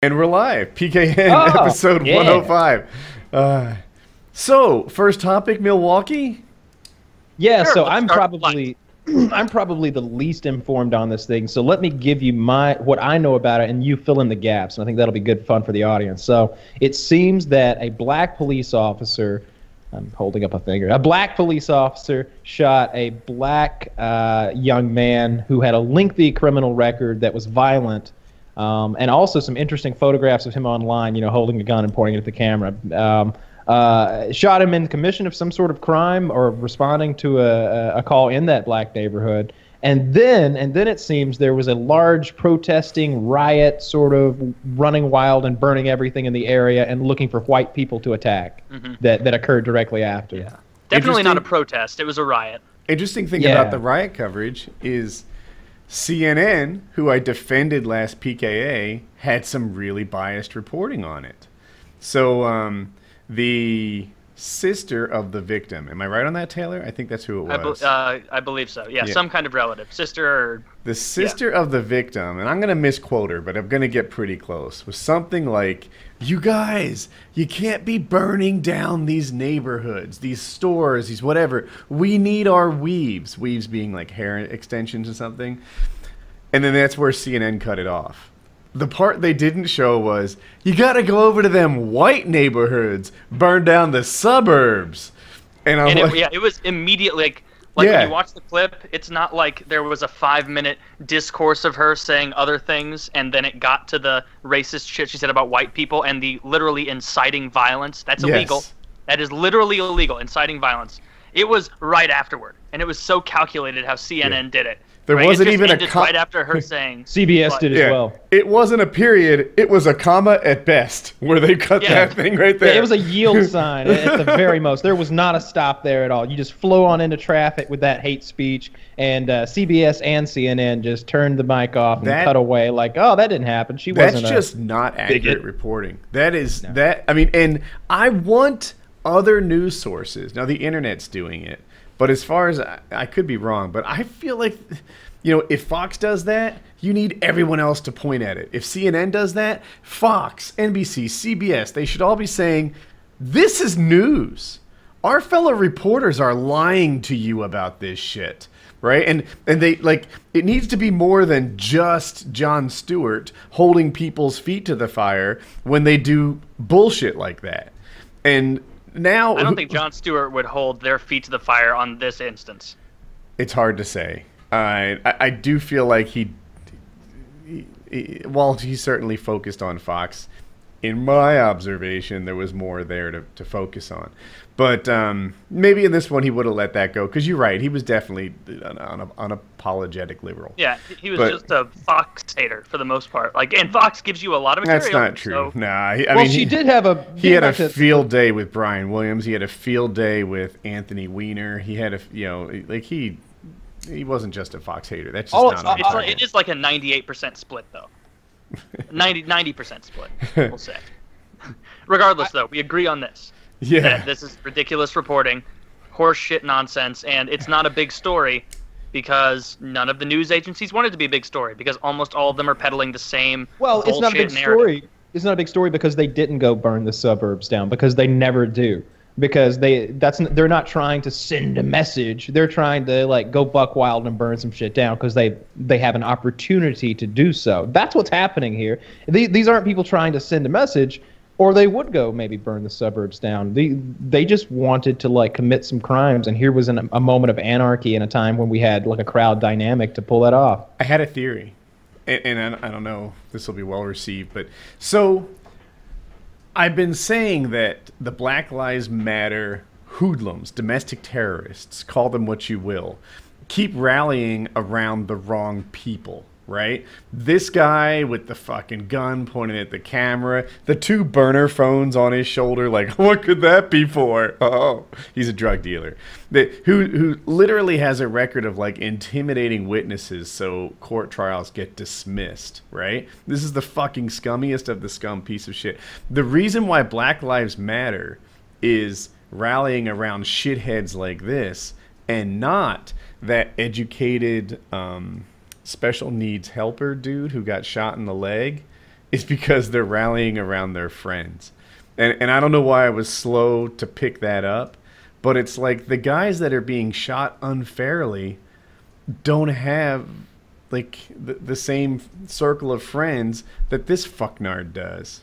And we're live. PKN Oh, episode yeah. 105. Uh, so, first topic Milwaukee. Yeah, Sure, so I'm probably I'm probably the least informed on this thing. So let me give you my what I know about it and you fill in the gaps. And I think that'll be good fun for the audience. So it seems that a black police officer I'm holding up a finger. A black police officer shot a black uh, young man who had a lengthy criminal record that was violent, um, and also some interesting photographs of him online. You know, holding a gun and pointing it at the camera. Um, uh, shot him in commission of some sort of crime or responding to a, a call in that black neighborhood. And then, and then it seems there was a large protesting riot, sort of running wild and burning everything in the area and looking for white people to attack. That that occurred directly after. Mm-hmm. Definitely not a protest. It was a riot. Interesting thing Yeah. about the riot coverage is CNN, who I defended last PKA, had some really biased reporting on it. So, um, the sister of the victim, am I right on that, Taylor? I think that's who it I, be- was. uh, I believe so. Yeah, Yeah. some kind of relative, sister or The sister of the victim, and I'm going to misquote her, but I'm going to get pretty close, was something like, You guys, you can't be burning down these neighborhoods, these stores, these whatever. We need our weaves. Weaves being like hair extensions or something. And then that's where CNN cut it off. The part they didn't show was, You got to go over to them white neighborhoods, burn down the suburbs. And I'm and like, it, yeah, it was immediately like like Yeah. when you watch the clip, it's not like there was a five minute discourse of her saying other things and then it got to the racist shit she said about white people and the literally inciting violence. That's Yes. illegal. That is literally illegal, inciting violence. It was right afterward, and it was so calculated how CNN did it. There right? Wasn't just even a ended co- right after her saying CBS But- did as Yeah, well. it wasn't a period. It was a comma at best, where they cut Yeah. that thing right there. Yeah, it was a yield sign at the very most. There was not a stop there at all. You just flow on into traffic with that hate speech, and uh, CBS and CNN just turned the mic off and That- cut away like, "Oh, that didn't happen. She That's wasn't." a- just not accurate bigot. reporting. That is that. I mean, and I want other news sources. Now the internet's doing it, but as far as I, I could be wrong, but I feel like. You know, if Fox does that, you need everyone else to point at it. If CNN does that, Fox, NBC, CBS, they should all be saying, This is news. Our fellow reporters are lying to you about this shit. Right? And and they like it needs to be more than just Jon Stewart holding people's feet to the fire when they do bullshit like that. And now I don't think Jon Stewart would hold their feet to the fire on this instance. it's hard to say. I I, I do feel like he, he, he, while he certainly focused on Fox, in my observation, there was more there to, to focus on. But um, maybe in this one he would have let that go because you're right. He was definitely an, an unapologetic liberal. Yeah, he was But- just a Fox hater for the most part. Like, and Fox gives you a lot of material. That's not true. so- Nah, he, I well, mean, she he, did have a. He had a back to- field day with Brian Williams. He had a field day with Anthony Weiner. He had a you know like he he wasn't just a Fox hater. That's just Oh, not it's- on It's like, it is like a 98% split, though. 90 percent split, we'll say. Regardless, though, we agree on this. Yeah. That this is ridiculous reporting, horseshit nonsense, and it's not a big story because none of the news agencies wanted to be a big story because almost all of them are peddling the same. Well, it's not a big narrative. story. It's not a big story because they didn't go burn the suburbs down because they never do. Because they that's n- they're not trying to send a message. They're trying to like go buck wild and burn some shit down because they they have an opportunity to do so. That's what's happening here. These, these aren't people trying to send a message, or they would go maybe burn the suburbs down. They they just wanted to like commit some crimes, and here was an, a moment of anarchy in a time when we had like a crowd dynamic to pull that off. I had a theory, and, and I, I don't know this will be well received, but so I've been saying that the Black Lives Matter hoodlums, domestic terrorists, call them what you will, keep rallying around the wrong people. Right? This guy with the fucking gun pointing at the camera, the two burner phones on his shoulder, like, what could that be for? Oh, he's a drug dealer. That who who literally has a record of like intimidating witnesses so court trials get dismissed, right? This is the fucking scummiest of the scum piece of shit. The reason why Black Lives Matter is rallying around shitheads like this and not that educated um, special needs helper dude who got shot in the leg is because they're rallying around their friends. And, and I don't know why I was slow to pick that up, but it's like the guys that are being shot unfairly don't have like the, the same circle of friends that this fucknard does.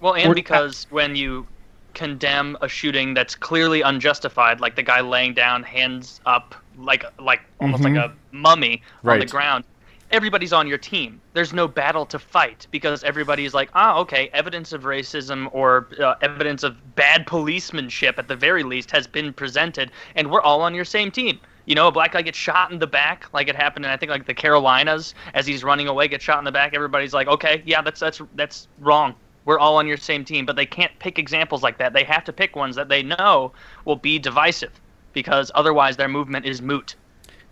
Well, and Or- because when you condemn a shooting that's clearly unjustified, like the guy laying down, hands up, like like almost like a mummy on the ground, everybody's on your team. There's no battle to fight because everybody's like, ah, okay, evidence of racism or uh, evidence of bad policemanship at the very least has been presented, and we're all on your same team. You know, a black guy gets shot in the back, like it happened in I think like the Carolinas, as he's running away, gets shot in the back. Everybody's like, okay, yeah, that's that's that's wrong. We're all on your same team, but they can't pick examples like that. They have to pick ones that they know will be divisive, because otherwise their movement is moot.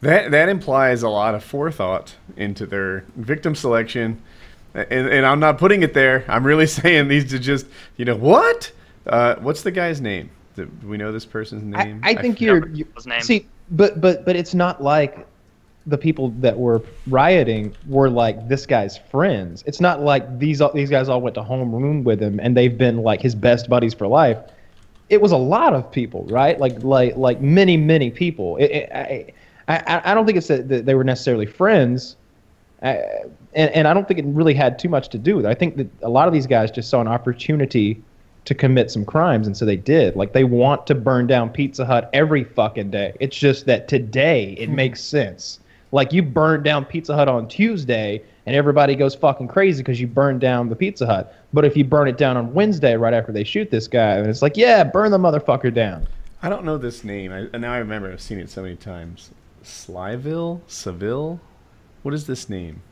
That that implies a lot of forethought into their victim selection, and, and I'm not putting it there. I'm really saying these are just you know what? Uh, what's the guy's name? Do we know this person's name? I think f- you're, you his name. see, but but but it's not like the people that were rioting were like this guy's friends. It's not like these all- these guys all went to homeroom with him and they've been like his best buddies for life. It was a lot of people, right? Like like like many many people. It, it, I, I I don't think it's that they were necessarily friends. Uh, and, and I don't think it really had too much to do with it. I think that a lot of these guys just saw an opportunity to commit some crimes, and so they did. Like they want to burn down Pizza Hut every fucking day. It's just that today it makes sense. Like you burned down Pizza Hut on Tuesday, and everybody goes fucking crazy because you burned down the Pizza Hut. But if you burn it down on Wednesday, right after they shoot this guy, and it's like, yeah, burn the motherfucker down. I don't know this name. I, and now I remember. I've seen it so many times. Slyville, Seville. What is this name?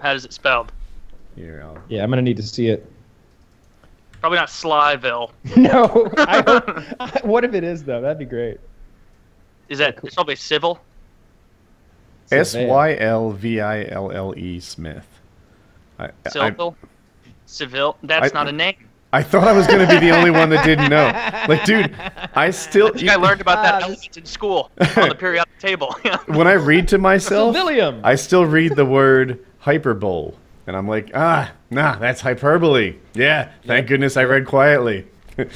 How is it spelled? Here, I'll, Yeah, I'm gonna need to see it. Probably not Slyville. no, I don't, what if it is though? That'd be great. Is that it's probably civil? S Seville. Y L V I L L E Smith. I, I, Seville? Seville? That's I- not a name. I thought I was going to be the only one that didn't know. Like, dude, I still. I think I learned about that element in school on the periodic table. when I read to myself, Civilium. I still read the word hyperbole. And I'm like, ah, nah, that's hyperbole. Yeah, thank goodness I read quietly.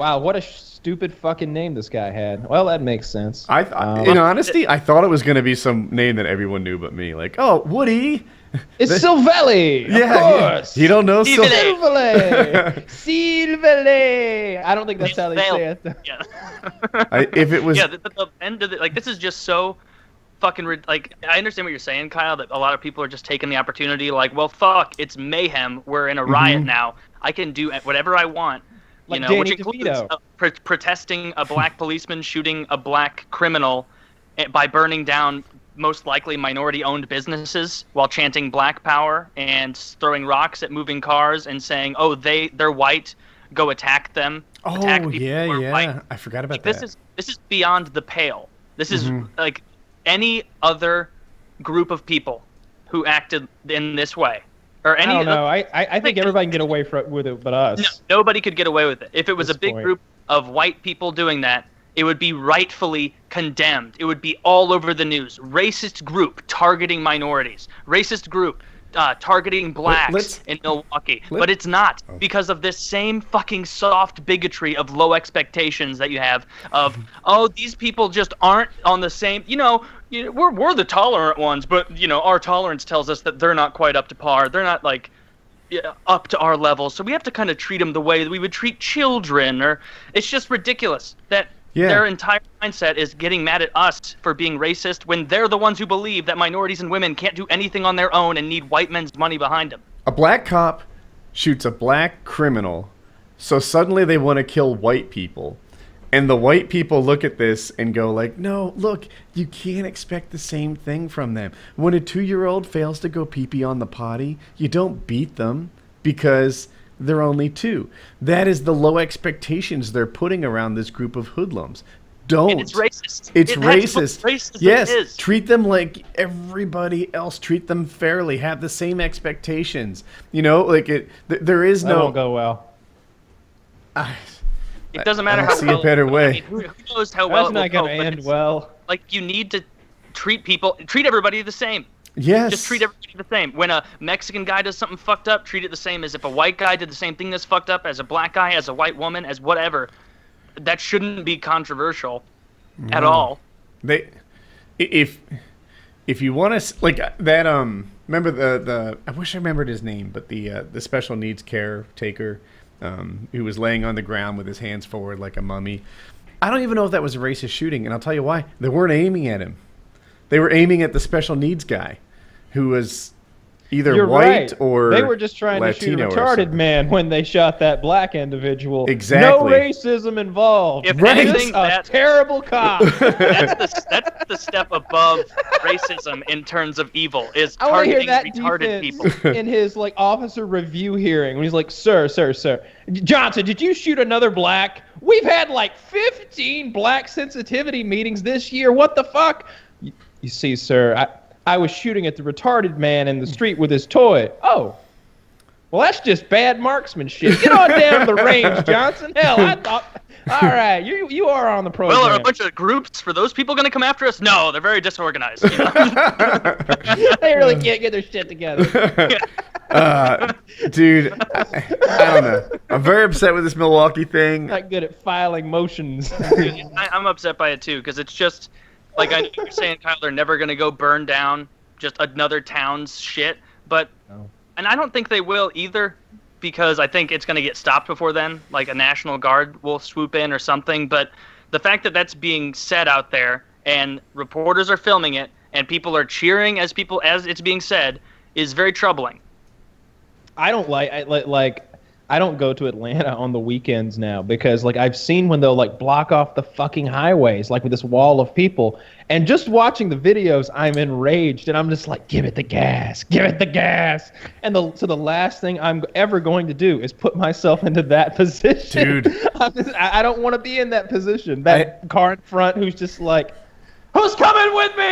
Wow, what a stupid fucking name this guy had. Well, that makes sense. I, Um, in honesty, I thought it was going to be some name that everyone knew but me. Like, oh, Woody. it's Silvelli. Yeah, of yeah. course. You don't know Silvelli. Sil- Silvelli. Silvelli. I don't think that's how they say it. Yeah. I, if it was, yeah, the, the, the end of it, like this is just so fucking rid- like I understand what you're saying, Kyle. That a lot of people are just taking the opportunity, like, well, fuck, it's mayhem. We're in a Mm-hmm. riot now. I can do whatever I want. You Like know, Danny which includes DeVito. uh, pro- protesting a black policeman shooting a black criminal eh, by burning down most likely minority-owned businesses while chanting Black Power and throwing rocks at moving cars and saying, "Oh, they they're white, go attack them." attack oh people yeah, yeah, white." I forgot about this that. is this is beyond the pale. This is Mhm. like any other group of people who acted in this way, or any. I don't know. I, I, I think everybody can get away from, with it but us. no, nobody could get away with it. If it was a big point. group of white people doing that, it would be rightfully condemned. It would be all over the news. Racist group targeting minorities. Racist group uh, targeting blacks let's- in Milwaukee. let- but it's not Oh. because of this same fucking soft bigotry of low expectations that you have of oh these people just aren't on the same. You know, you know, we're we're the tolerant ones, but you know our tolerance tells us that they're not quite up to par. They're not like up to our level, so we have to kind of treat them the way that we would treat children. Or it's just ridiculous that Yeah. their entire mindset is getting mad at us for being racist when they're the ones who believe that minorities and women can't do anything on their own and need white men's money behind them. A black cop shoots a black criminal, so suddenly they want to kill white people. And the white people look at this and go like, "No, look, you can't expect the same thing from them. When a 2-year-old fails to go pee-pee on the potty, you don't beat them because they're only 2." That is the low expectations they're putting around this group of hoodlums. Don't. And it's racist. It's It- that's racist. yes, is. treat them like everybody else. Treat them fairly. Have the same expectations. You know, like it. Th- there is That no. won't go well. I- It doesn't I matter don't how see well. a better I way. mean, who, who knows how well That's not going to end well. Like you need to treat people, treat everybody the same. Yes. Just treat everybody the same. When a Mexican guy does something fucked up, treat it the same as if a white guy did the same thing that's fucked up, as a black guy, as a white woman, as whatever. That shouldn't be controversial at all. They, if if you want to like that um remember the the I wish I remembered his name but the uh, the special needs caretaker um who was laying on the ground with his hands forward like a mummy. I don't even know if that was a racist shooting, and I'll tell you why. They weren't aiming at him. They were aiming at the special needs guy, who was either You're white right. or they were just trying Latino to shoot a retarded man when they shot that black individual. Exactly. No racism involved. If Right. anything, a that, terrible cop. that's the that's the step above racism in terms of evil is I hear targeting that retarded people. in his like officer review hearing when he's like, "Sir, sir, sir, Johnson, did you shoot another black? We've had like 15 black sensitivity meetings this year. What the fuck?" You, you see, sir, I I was shooting at the retarded man in the street with his toy. Oh. Well, that's just bad marksmanship. Get on down the range, Johnson. Hell, I thought. All right, you you are on the program. Well, are a bunch of groups for those people going to come after us? No, they're very disorganized. you know? they really can't get their shit together. uh, dude, I, I don't know. I'm very upset with this Milwaukee thing. Not good at filing motions. I, I'm upset by it too because it's just like I know you're saying, Kyle, they're never going to go burn down just another town's shit, but No. and I don't think they will either because I think it's going to get stopped before then. Like a national guard will swoop in or something. But the fact that that's being said out there and reporters are filming it and people are cheering as people as it's being said is very troubling. I don't like I, like like I don't go to Atlanta on the weekends now because like I've seen when they'll like block off the fucking highways like with this wall of people. And just watching the videos I'm enraged and I'm just like give it the gas give it the gas. And the so the last thing I'm ever going to do is put myself into that position. Dude. Just, I, I don't want to be in that position. That car in front who's just like who's coming with me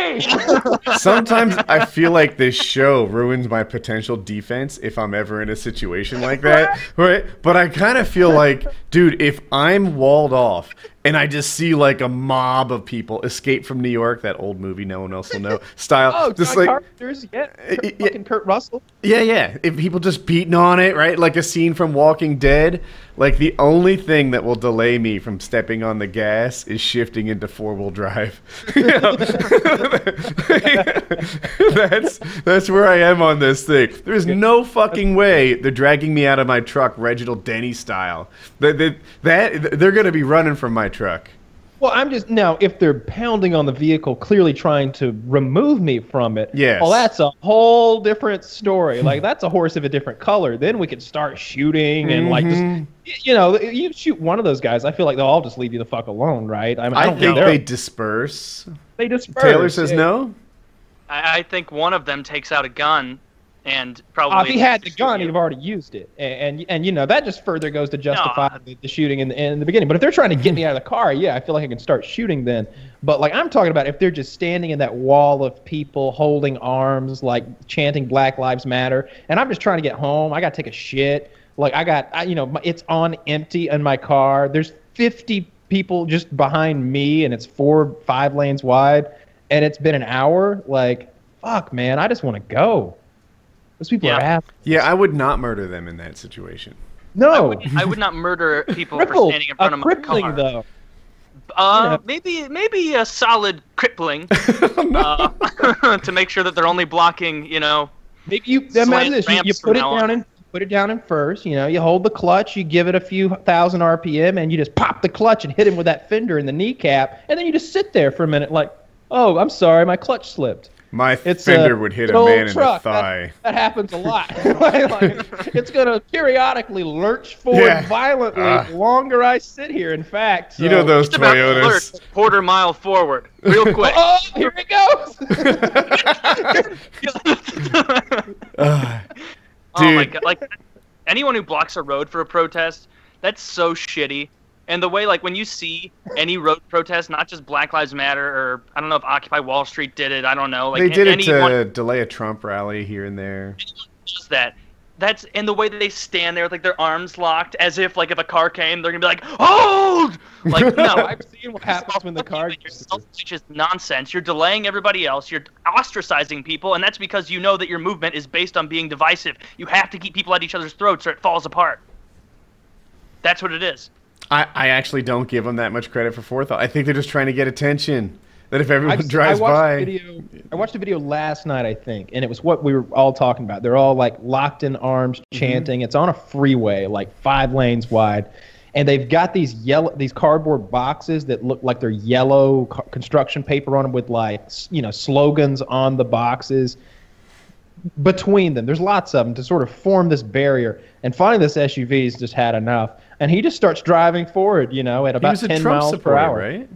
Sometimes I feel like this show ruins my potential defense if I'm ever in a situation like that. Right? But I kind of feel like, dude, if I'm walled off and I just see like a mob of people escape from New York, that old movie no one else will know style, oh just John like Carpenter's yeah, Kurt, yeah. fucking Kurt Russell Yeah, yeah. If people just beating on it, right? Like a scene from Walking Dead. Like the only thing that will delay me from stepping on the gas is shifting into four wheel drive. That's that's where I am on this thing. There's no fucking way they're dragging me out of my truck, Reginald Denny style. That that, that they're gonna be running from my truck. Well, I'm just now if they're pounding on the vehicle, clearly trying to remove me from it. Yes. Well, that's a whole different story. like that's a horse of a different color. Then we could start shooting and like Mhm. just you know you shoot one of those guys. I feel like they'll all just leave you the fuck alone, right? I, mean, I I don't think they're- they disperse. they disperse. Taylor says Yeah. no. I, I think one of them takes out a gun and probably. Uh, if he had the gun, he'd have already used it, and, and and you know that just further goes to justify No. the, the shooting in the, in the beginning. But if they're trying to get me out of the car, yeah, I feel like I can start shooting then. But like I'm talking about, if they're just standing in that wall of people holding arms, like chanting Black Lives Matter, and I'm just trying to get home, I got to take a shit. Like I got, I, you know, my- it's on empty in my car. There's 50 people just behind me, and it's four, five lanes wide, and it's been an hour. Like, fuck, man, I just want to go. Those people are Yeah. ass. Yeah, I would not murder them in that situation. No. I would, I would not murder people for standing in front a of my crippling, car. though. Uh, Yeah. maybe maybe a solid crippling uh, to make sure that they're only blocking, you know. Maybe you Slant imagine this. You, you put it down on. in put it down in first. You know, you hold the clutch, you give it a few thousand RPM, and you just pop the clutch and hit him with that fender in the kneecap, and then you just sit there for a minute, like, oh, I'm sorry, my clutch slipped. My It's fender would hit a an old man in the truck. That- thigh. That, happens a lot. Like, like, it's gonna periodically lurch forward Yeah. violently ah. the longer I sit here. In fact, You know those Just about to Toyotas. quarter mile forward, real quick. Oh, here it goes. Ugh. Ah, oh my Dude. god! Like anyone who blocks a road for a protest, that's so shitty. And the way, like, when you see any road protest, not just Black Lives Matter or I don't know if Occupy Wall Street did it. I don't know. Like they did it anyone to delay a Trump rally here and there. Just that, That's and the way that they stand there with like their arms locked, as if like if a car came, they're gonna be like, hold! Like no, I've seen what happens when the car. You're is nonsense. You're delaying everybody else. You're ostracizing people, and that's because you know that your movement is based on being divisive. You have to keep people at each other's throats, or it falls apart. That's what it is. I, I actually don't give them that much credit for forethought. I think they're just trying to get attention. That if everyone I've- drives I watched by, video, I watched a video last night, I think, and it was what we were all talking about. They're all like locked in arms, Mm-hmm. chanting. It's on a freeway, like five lanes wide, and they've got these yellow, these cardboard boxes that look like they're yellow co- construction paper on them with like you know slogans on the boxes. Between them, there's lots of them to sort of form this barrier. And finally, this SUV's just had enough, and he just starts driving forward, you know, at he about was a 10 Trump miles per hour. right?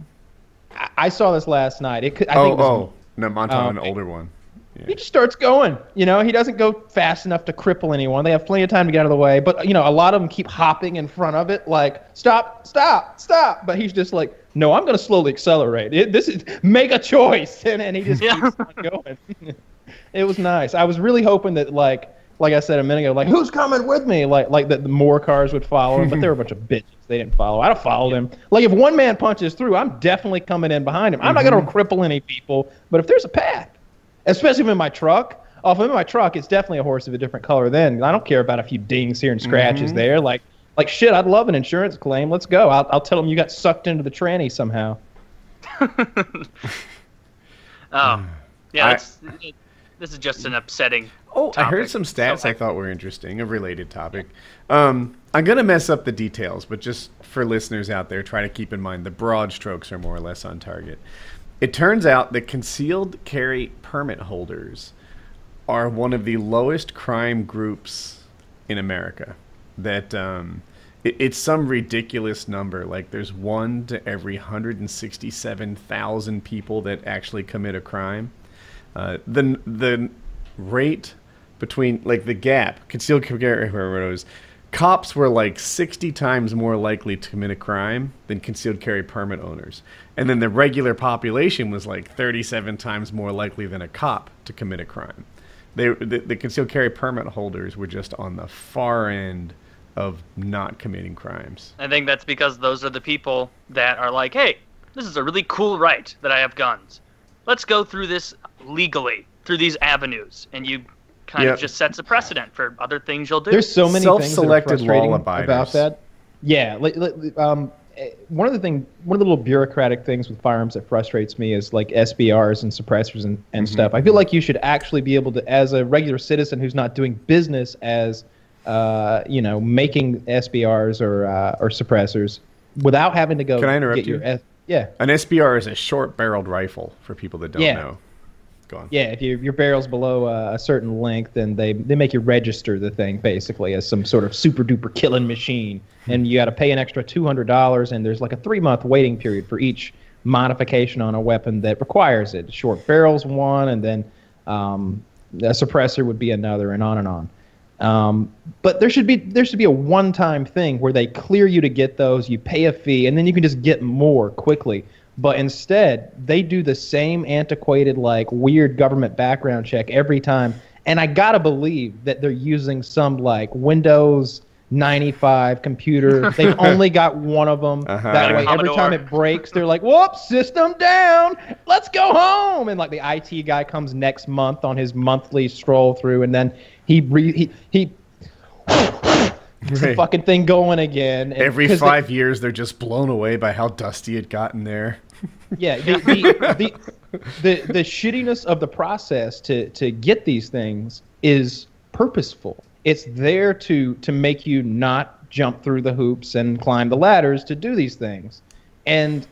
I, I saw this last night. It could, I oh, think it was oh, no, I'm talking Oh, an older one. Yeah. he just starts going. You know, he doesn't go fast enough to cripple anyone. They have plenty of time to get out of the way. But you know, a lot of them keep hopping in front of it, like stop, stop, stop. But he's just like, no, I'm going to slowly accelerate. It, this is make a choice, and and he just Yeah. keeps on going. it was nice. I was really hoping that like. Like I said a minute ago, like who's coming with me? Like like that the more cars would follow him, but they were a bunch of bitches. They didn't follow. I'd have followed him. Like if one man punches through, I'm definitely coming in behind him. I'm not gonna mm-hmm. cripple any people, but if there's a path, especially if I'm in my truck. Oh, if in my truck, it's definitely a horse of a different color. Then I don't care about a few dings here and scratches mm-hmm. there. Like, like shit, I'd love an insurance claim. Let's go. I'll, I'll tell them you got sucked into the tranny somehow. Oh, yeah. I- it's, it, this is just an upsetting. Oh, I heard some stats So I thought were interesting, a related topic. Um, I'm going to mess up the details, but just for listeners out there, try to keep in mind the broad strokes are more or less on target. It turns out that concealed carry permit holders are one of the lowest crime groups in America. That um, it, it's some ridiculous number. Like there's one to every 167,000 people that actually commit a crime. Uh, the the rate between like the gap concealed carry photos cops were like 60 times more likely to commit a crime than concealed carry permit owners. And then the regular population was like 37 times more likely than a cop to commit a crime. They the, the concealed carry permit holders were just on the far end of not committing crimes. I think that's because those are the people that are like, hey, this is a really cool right that I have guns. Let's go through this legally through these avenues, and you kind Yep. of just sets a precedent for other things you'll do. There's so many things that are Self-selected frustrating law-abiders. about that. Yeah, li- li- um, eh, one of the thing, one of the little bureaucratic things with firearms that frustrates me is like SBRs and suppressors and, and stuff. I feel like you should actually be able to, as a regular citizen who's not doing business as, uh, you know, making SBRs or uh, or suppressors, without having to go. Can I interrupt get you? Your yeah, an SBR is a short-barreled rifle for people that don't Yeah. know Yeah, if you, your barrel's below uh, a certain length, then they, they make you register the thing basically as some sort of super duper killing machine, and you got to pay an extra two hundred dollars, and there's like a three month waiting period for each modification on a weapon that requires it. Short barrels one, and then um, a suppressor would be another, and on and on. Um, but there should be there should be a one time thing where they clear you to get those, you pay a fee, and then you can just get more quickly. But instead, they do the same antiquated, like weird government background check every time. And I gotta believe that they're using some like Windows 95 computer. They've only got one of them. Uh-huh. That way, every time it breaks, they're like, "Whoops, system down. Let's go home." And like the IT guy comes next month on his monthly stroll through, and then he re- he he. gets the fucking thing going again. and- Every 'cause they- five years, they're just blown away by how dusty it got in there. Yeah, the, the, the, the, shittiness of the process to, to get these things is purposeful. It's there to, to make you not jump through the hoops and climb the ladders to do these things. And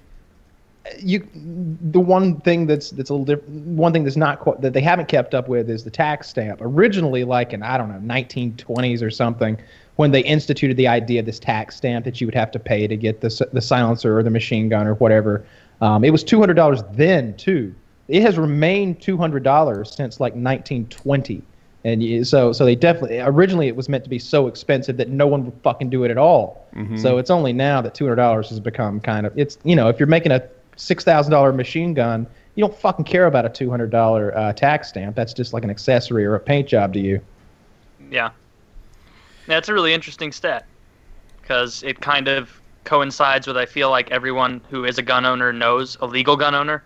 you, the one thing that's that's a little different, one thing that's not quite, that they haven't kept up with is the tax stamp. Originally, like in I don't know 1920s or something, when they instituted the idea of this tax stamp that you would have to pay to get the the silencer or the machine gun or whatever, um, it was two hundred dollars then too. It has remained two hundred dollars since like 1920. And so, so they definitely originally it was meant to be so expensive that no one would fucking do it at all. So it's only now that two hundred dollars has become kind of it's you know if you're making a six thousand dollar machine gun, you don't fucking care about a two hundred dollar uh, tax stamp. That's just like an accessory or a paint job to you. Yeah. That's a really interesting stat because it kind of coincides with I feel like everyone who is a gun owner knows a legal gun owner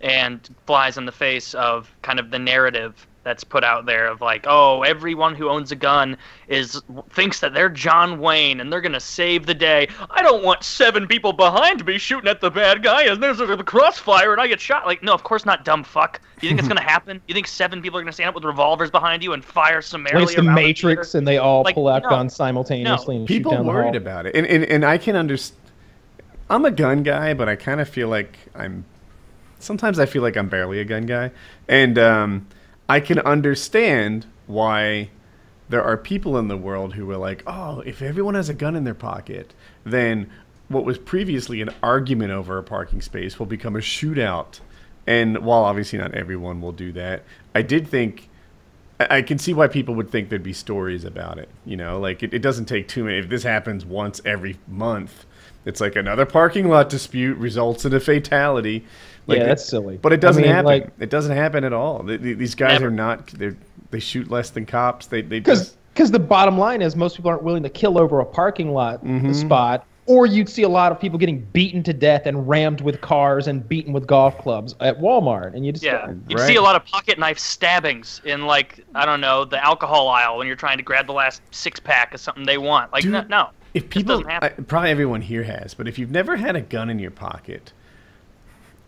and flies in the face of kind of the narrative that's put out there of like, oh, everyone who owns a gun is thinks that they're John Wayne and they're gonna save the day. I don't want seven people behind me shooting at the bad guy and there's a crossfire and I get shot. Like, no, of course not, dumb fuck. You think it's gonna happen? You think seven people are gonna stand up with revolvers behind you and fire summarily? When it's the Matrix theater? and they all Like, pull out no, guns simultaneously and shoot People down the worried hall. about it, and and, and I can understand. I'm a gun guy, but I kind of feel like I'm. Sometimes I feel like I'm barely a gun guy, and um, I can understand why there are people in the world who are like, oh, if everyone has a gun in their pocket, then what was previously an argument over a parking space will become a shootout. And while obviously not everyone will do that, I did think I I can see why people would think there'd be stories about it. You know, like it, it doesn't take too many. If this happens once every month, it's like another parking lot dispute results in a fatality. Like, Yeah, that's silly. But it doesn't mean, happen. like- it doesn't happen at all. Th- th- These guys Never. are not. They they shoot less than cops. They they Because because the bottom line is most people aren't willing to kill over a parking lot Mm-hmm. spot, or you'd see a lot of people getting beaten to death and rammed with cars and beaten with golf clubs at Walmart, and you just Yeah, you'd Right. see a lot of pocket knife stabbings in like I don't know the alcohol aisle when you're trying to grab the last six pack of something they want. Like Dude, no, no, if people, I, probably everyone here has, but if you've never had a gun in your pocket,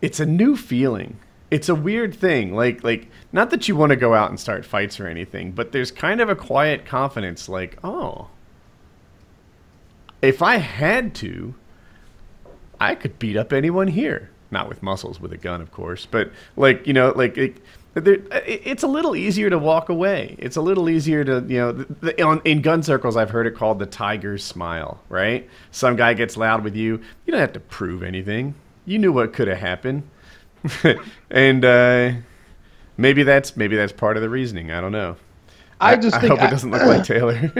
it's a new feeling. It's a weird thing. Like, like not that you want to go out and start fights or anything, but there's kind of a quiet confidence. Like, oh, if I had to, I could beat up anyone here. Not with muscles, with a gun, of course, but like you know, like it, there, it's a little easier to walk away. It's a little easier to you know, the, the, on, in gun circles, I've heard it called the tiger's smile. Right? Some guy gets loud with you. You don't have to prove anything. You knew what could have happened, and uh, maybe that's maybe that's part of the reasoning. I don't know. I just I think hope I- it doesn't look like Taylor.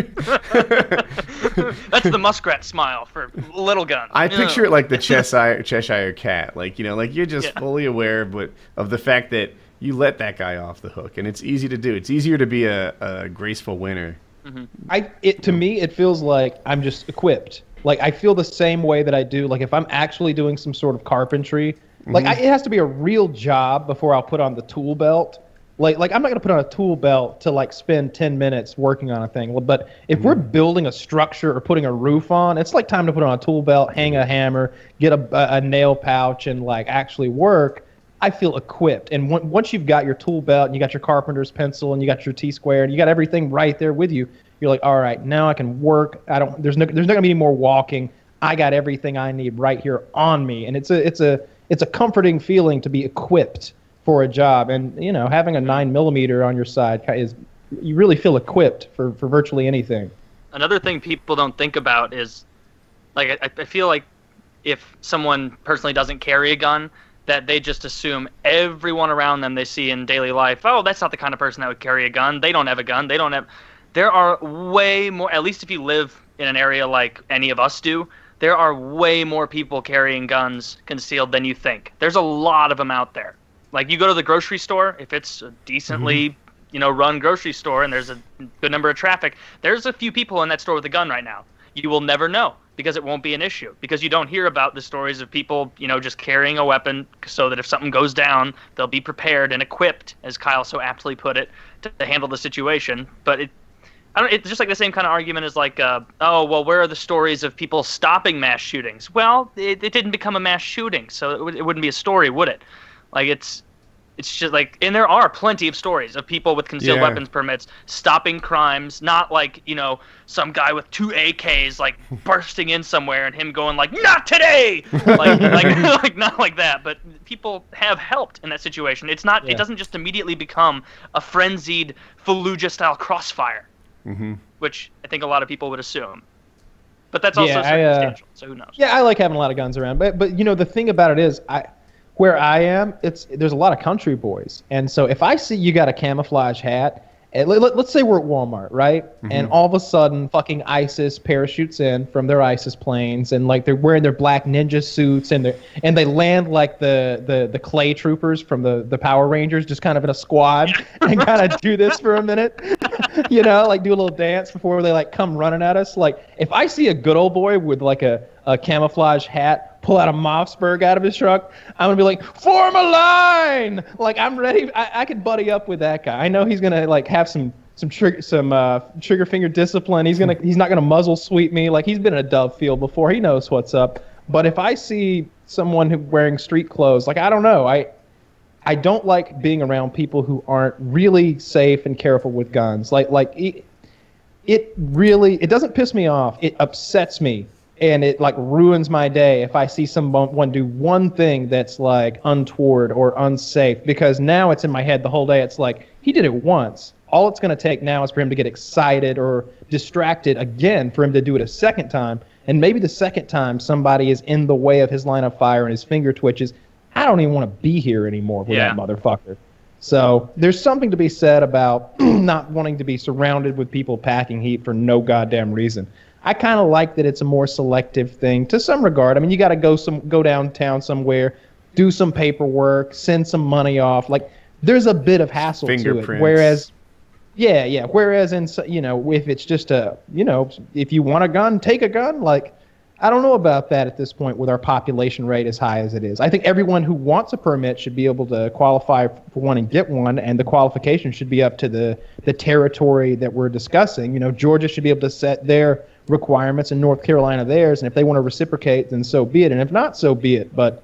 that's the muskrat smile for little gun. I No. picture it like the Cheshire, Cheshire cat. Like, you know, like you're just Yeah. fully aware of, what, of the fact that you let that guy off the hook. And it's easy to do. It's easier to be a, a graceful winner. I it to me it feels like I'm just equipped. Like I feel the same way that I do. Like if I'm actually doing some sort of carpentry, like mm-hmm. I, it has to be a real job before I'll put on the tool belt. Like like I'm not gonna put on a tool belt to like spend ten minutes working on a thing. But if we're mm-hmm. building a structure or putting a roof on, it's like time to put on a tool belt, hang a hammer, get a, a, nail pouch, and like actually work. I feel equipped. And on- once you've got your tool belt and you got your carpenter's pencil and you got your T square and you got everything right there with you, you're like, all right, now I can work. I don't. There's no. There's not gonna be any more walking. I got everything I need right here on me, and it's a. It's a. It's a comforting feeling to be equipped for a job, and you know, having a nine millimeter on your side is. You really feel equipped for for virtually anything. Another thing people don't think about is, like, I, I feel like if someone personally doesn't carry a gun, that they just assume everyone around them they see in daily life, oh, that's not the kind of person that would carry a gun. They don't have a gun. They don't have. There are way more. At least if you live in an area like any of us do, there are way more people carrying guns concealed than you think. There's a lot of them out there. Like you go to the grocery store, if it's a decently mm-hmm. you know run grocery store and there's a good number of traffic, there's a few people in that store with a gun right now. You will never know because it won't be an issue because you don't hear about the stories of people you know just carrying a weapon so that if something goes down they'll be prepared and equipped as Kyle so aptly put it to, to handle the situation. But it I don't. It's just like the same kind of argument as like, uh, oh, well, where are the stories of people stopping mass shootings? Well, it, it didn't become a mass shooting, so it, would- it wouldn't be a story, would it? Like it's, it's just like, and there are plenty of stories of people with concealed Yeah. weapons permits stopping crimes. Not like you know some guy with two AKs like bursting in somewhere and him going like, not today, like like like not like that. But people have helped in that situation. It's not. Yeah. It doesn't just immediately become a frenzied Fallujah style crossfire Mm-hmm. which I think a lot of people would assume. But that's also Yeah, I, uh, circumstantial, so who knows? Yeah, I like having a lot of guns around, but but you know the thing about it is, I where I am, it's there's a lot of country boys, and so if I see you got a camouflage hat, and let, let, us say we're at Walmart, right, and all of a sudden fucking ISIS parachutes in from their ISIS planes, and like they're wearing their black ninja suits, and they and they land like the the the clay troopers from the the Power Rangers, just kind of in a squad, and kind of do this for a minute. you know, like do a little dance before they like come running at us. Like if I see a good old boy with like a, a camouflage hat pull out a Mossberg out of his truck, I'm gonna be like, form a line. Like I'm ready. I, I could buddy up with that guy. I know he's gonna like have some some trigger some uh, trigger finger discipline. He's gonna he's not gonna muzzle sweep me. Like he's been in a dove field before. He knows what's up. But if I see someone who wearing street clothes, like I don't know, I I don't like being around people who aren't really safe and careful with guns. Like like it, it really it doesn't piss me off. It upsets me and it like ruins my day if I see someone do one thing that's like untoward or unsafe because now it's in my head the whole day. It's like he did it once. All it's going to take now is for him to get excited or distracted again for him to do it a second time. And maybe the second time somebody is in the way of his line of fire and his finger twitches. I don't even want to be here anymore with Yeah. that motherfucker. So there's something to be said about not wanting to be surrounded with people packing heat for no goddamn reason. I kind of like that it's a more selective thing to some regard. I mean, you got to go some go downtown somewhere, do some paperwork, send some money off. Like there's a bit of hassle to it. Fingerprints. Whereas, yeah, yeah. Whereas in you know if it's just a you know if you want a gun, take a gun. Like I don't know about that at this point with our population rate as high as it is. I think everyone who wants a permit should be able to qualify for one and get one, and the qualification should be up to the the territory that we're discussing. You know, Georgia should be able to set their requirements and North Carolina theirs, and if they want to reciprocate, then so be it. And if not, so be it. But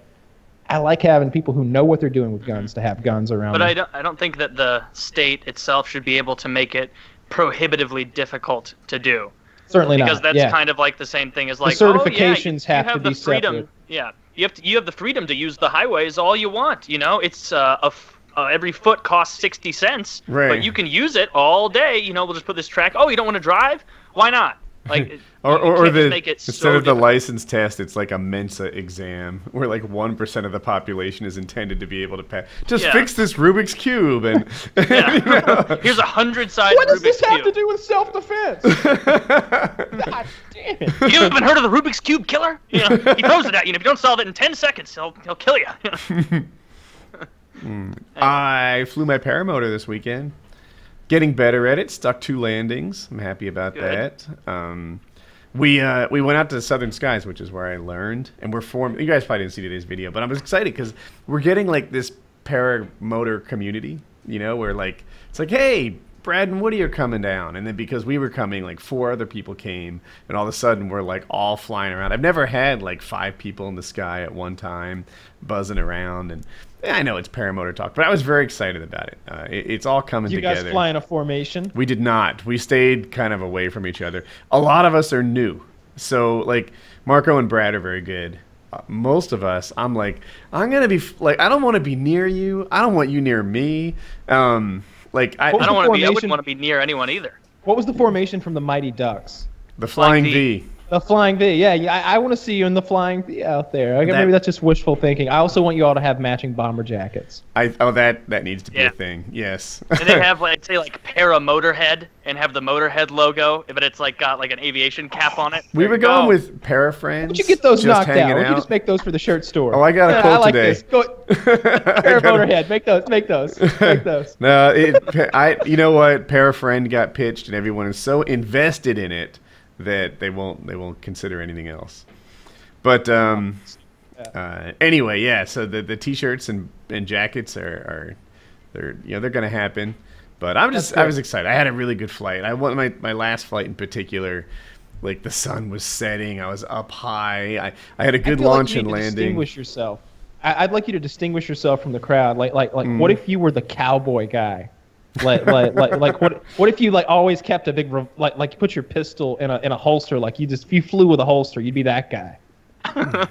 I like having people who know what they're doing with guns mm-hmm. to have guns around. But them. I don't, I don't think that the state itself should be able to make it prohibitively difficult to do. Certainly because not. that's yeah. kind of like the same thing as like certifications oh, yeah, you, have you to have the be freedom. separate. Yeah, you have to, you have the freedom to use the highways all you want. You know, it's uh, a f- uh, every foot costs sixty cents, Right. but you can use it all day. You know, we'll just put this track. Oh, you don't want to drive? Why not? Like, Or, or, or the make it instead so of the difficult. license test, it's like a Mensa exam where like one percent of the population is intended to be able to pass. Just Yeah. fix this Rubik's cube, and Yeah. you know. Here's a hundred sided what does Rubik's this have cube. to do with self-defense? God damn it! You haven't heard of the Rubik's cube killer? You know, he throws it at you, and if you don't solve it in ten seconds, he'll he'll kill you. Hmm. I flew my paramotor this weekend. Getting better at it. Stuck two landings. I'm happy about Good. that. Um, we uh, we went out to Southern Skies, which is where I learned, and we're form. You guys probably didn't see today's video, but I was excited because we're getting like this paramotor community. You know, where like it's like, hey, Brad and Woody are coming down, and then because we were coming, like four other people came, and all of a sudden we're like all flying around. I've never had like five people in the sky at one time, buzzing around, and I know it's paramotor talk, but I was very excited about it. Uh, it it's all coming You together. guys fly in a formation. We did not. We stayed kind of away from each other. A lot of us are new. So, like, Marco and Brad are very good. Uh, most of us, I'm like, I'm going to be, f- like, I don't want to be near you. I don't want you near me. Um, like, I, I don't want to be. I wouldn't want to be near anyone either. What was the formation from the Mighty Ducks? the Flying Flying V. V. The Flying V. Yeah, yeah I, I want to see you in the Flying V out there. I guess That- maybe that's just wishful thinking. I also want you all to have matching bomber jackets. I, oh, that, that needs to be Yeah. a thing. Yes. And they have like say like para motorhead and have the motorhead logo, but it's like got like an aviation cap on it. we There were you going go. with Parafriends. Would you get those knocked out? hanging Or would you just make those for the shirt store? Oh, I got a Yeah, quote I like today. this. Go, I Para got a- motorhead. Make those. Make those. Make those. no, it, I. You know what? Para friend got pitched, and everyone is so invested in it that they won't. They won't consider anything else. But um, uh, anyway, yeah. So the the t-shirts and, and jackets are, are they're you know they're gonna happen. But I'm just I was excited. I had a really good flight. I went my my last flight in particular. Like the sun was setting, I was up high. I, I had a good like launch you and landing. Distinguish yourself. I, I'd like you to distinguish yourself from the crowd. Like, like, like, Mm. what if you were the cowboy guy? Like, like, like, like, what? What if you like always kept a big, re- like, like you put your pistol in a in a holster? Like you just if you flew with a holster, you'd be that guy. Hmm.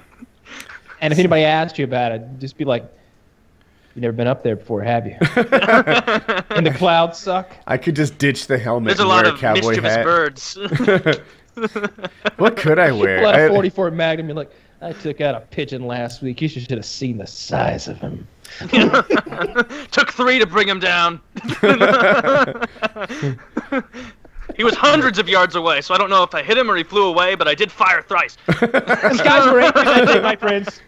and if anybody asked you about it, just be like, "You never been up there before, have you?" and the clouds suck. I could just ditch the helmet There's a and lot wear a of cowboy mischievous hat. birds. what could I wear? Pull out I a 44 Magnum. You're like, I took out a pigeon last week. You should have seen the size of him. Took three to bring him down. he was hundreds of yards away, so I don't know if I hit him or he flew away, but I did fire thrice. Skies were 8 my friends.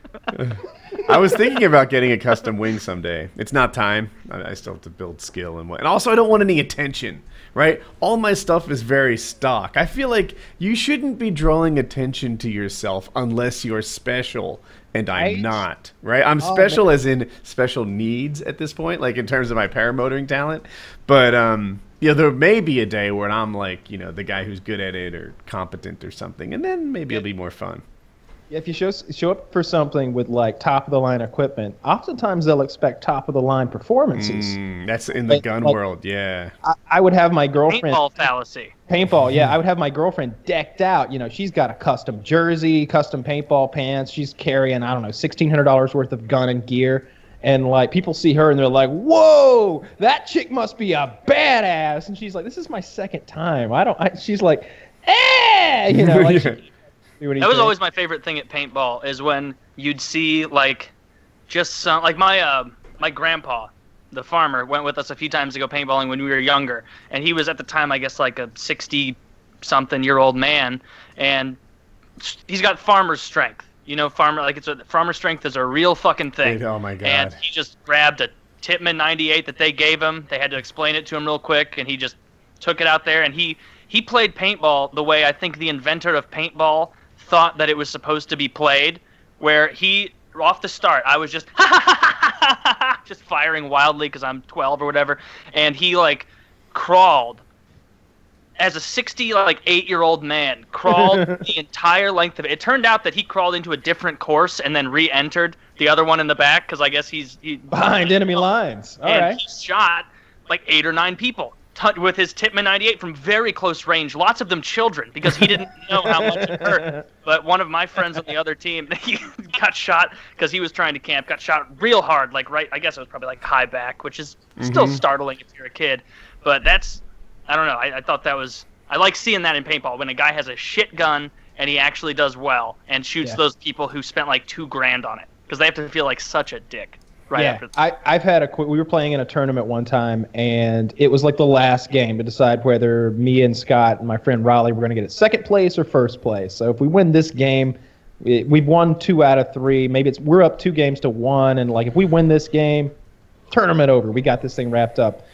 I was thinking about getting a custom wing someday. It's not time. I, I still have to build skill and what. And also, I don't want any attention right? All my stuff is very stock. I feel like you shouldn't be drawing attention to yourself unless you're special, and I'm Right? not, right? I'm Oh, special as in special needs at this point, like in terms of my paramotoring talent. But um, you know, there may be a day where I'm like, you know, the guy who's good at it or competent or something, and then maybe it'll be more fun. If you show show up for something with like top of the line equipment, oftentimes they'll expect top of the line performances. Mm, that's in the Like- gun like- world, yeah. I, I would have my girlfriend Paintball fallacy. paintball. Yeah, I would have my girlfriend decked out. You know, she's got a custom jersey, custom paintball pants. She's carrying I don't know sixteen hundred dollars worth of gun and gear. And like people see her and they're like, "Whoa, that chick must be a badass." And she's like, "This is my second time. I don't." I, she's like, "Eh," you know, like Yeah. she- That was always my favorite thing at paintball is when you'd see like just some like my uh, my grandpa, the farmer, went with us a few times to go paintballing when we were younger, and he was at the time I guess like a sixty something year old man, and he's got farmer's strength. You know, farmer like it's a farmer strength is a real fucking thing. Oh my god. And he just grabbed a Tippmann 98 that they gave him. They had to explain it to him real quick, and he just took it out there. And he he played paintball the way I think the inventor of paintball thought that it was supposed to be played, where he off the start I was just just firing wildly because I'm 12 or whatever, and he like crawled as a 60 like 8 year old man crawled the entire length of it. It turned out that he crawled into a different course and then re-entered the other one in the back because I guess he's he, behind enemy lines. All and right. he shot like eight or nine people t- with his Tippmann 98 from very close range. Lots of them children because he didn't know how much it hurt. But one of my friends on the other team, he got shot because he was trying to camp. Got shot real hard, like right. I guess it was probably like high back, which is still Mhm. startling if you're a kid. But that's I don't know. I, I thought that was I like seeing that in paintball when a guy has a shit gun and he actually does well and shoots Yeah. those people who spent like two grand on it because they have to feel like such a dick right yeah, after. I, I've had a. qu- We were playing in a tournament one time, and it was like the last game to decide whether me and Scott and my friend Raleigh were going to get it second place or first place. So if we win this game, we- we've won two out of three. Maybe it's we're up two games to one, and like if we win this game, tournament over. We got this thing wrapped up,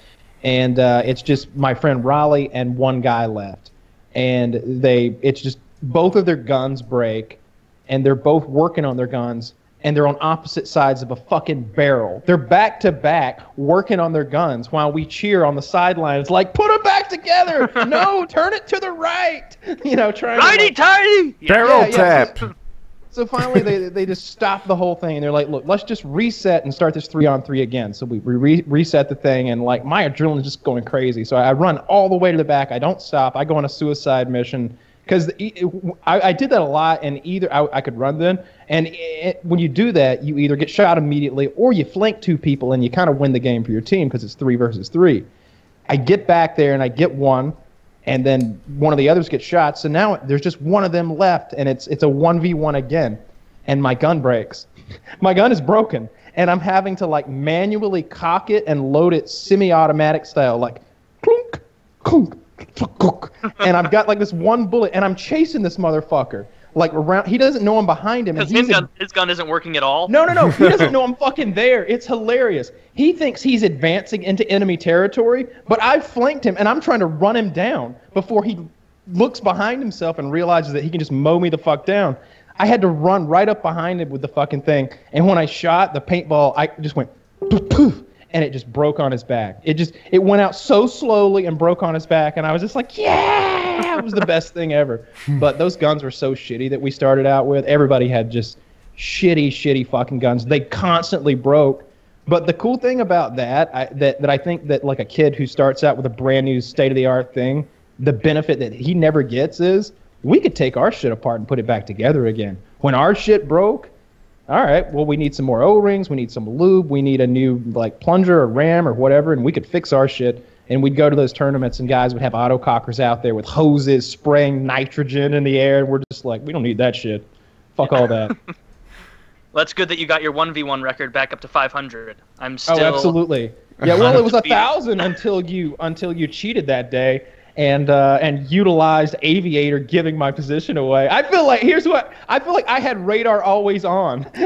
and uh, it's just my friend Raleigh and one guy left, and they it's just both of their guns break, and they're both working on their guns, and they're on opposite sides of a fucking barrel. They're back to back working on their guns while we cheer on the sidelines like put them back together. no, turn it to the right. You know, trying to, Righty like- tighty. Yeah. Barrel yeah, yeah, tap. so finally, they, they just stop the whole thing, and they're like, "Look, let's just reset and start this three on three again." So we, we re- reset the thing, and like my adrenaline's just going crazy. So I run all the way to the back. I don't stop. I go on a suicide mission because I, I did that a lot, and either I, I could run then, and it, when you do that, you either get shot immediately or you flank two people, and you kind of win the game for your team because it's three versus three. I get back there and I get one, and then one of the others gets shot. So now there's just one of them left, and it's it's a one v one again, and my gun breaks. my gun is broken, and I'm having to like manually cock it and load it semi-automatic style, like clunk, clunk, clunk, and I've got like this one bullet, and I'm chasing this motherfucker like around. He doesn't know I'm behind him, Because his gun, his gun isn't working at all. no, no, no. He doesn't know I'm fucking there. It's hilarious. He thinks he's advancing into enemy territory, but I've flanked him and I'm trying to run him down before he looks behind himself and realizes that he can just mow me the fuck down. I had to run right up behind him with the fucking thing. And when I shot the paintball, I just went poof, poof, and it just broke on his back. It just it went out so slowly and broke on his back, and I was just like, yeah, it was the best thing ever. Hmm. But those guns were so shitty that we started out with. Everybody had just shitty, shitty fucking guns. They constantly broke. But the cool thing about that, I, that that I think that like a kid who starts out with a brand new state of the art thing, the benefit that he never gets is we could take our shit apart and put it back together again. When our shit broke, all right, well we need some more O-rings, we need some lube, we need a new like plunger or ram or whatever, and we could fix our shit. And we'd go to those tournaments, and guys would have autocockers out there with hoses spraying nitrogen in the air, and we're just like, we don't need that shit. Fuck all that. Well, it's good that you got your 1v1 record back up to 500. I'm oh, still. Oh, absolutely. Yeah, well, it was a thousand until you until you cheated that day and uh, and utilized Aviator giving my position away. I feel like here's what I feel like I had radar always on.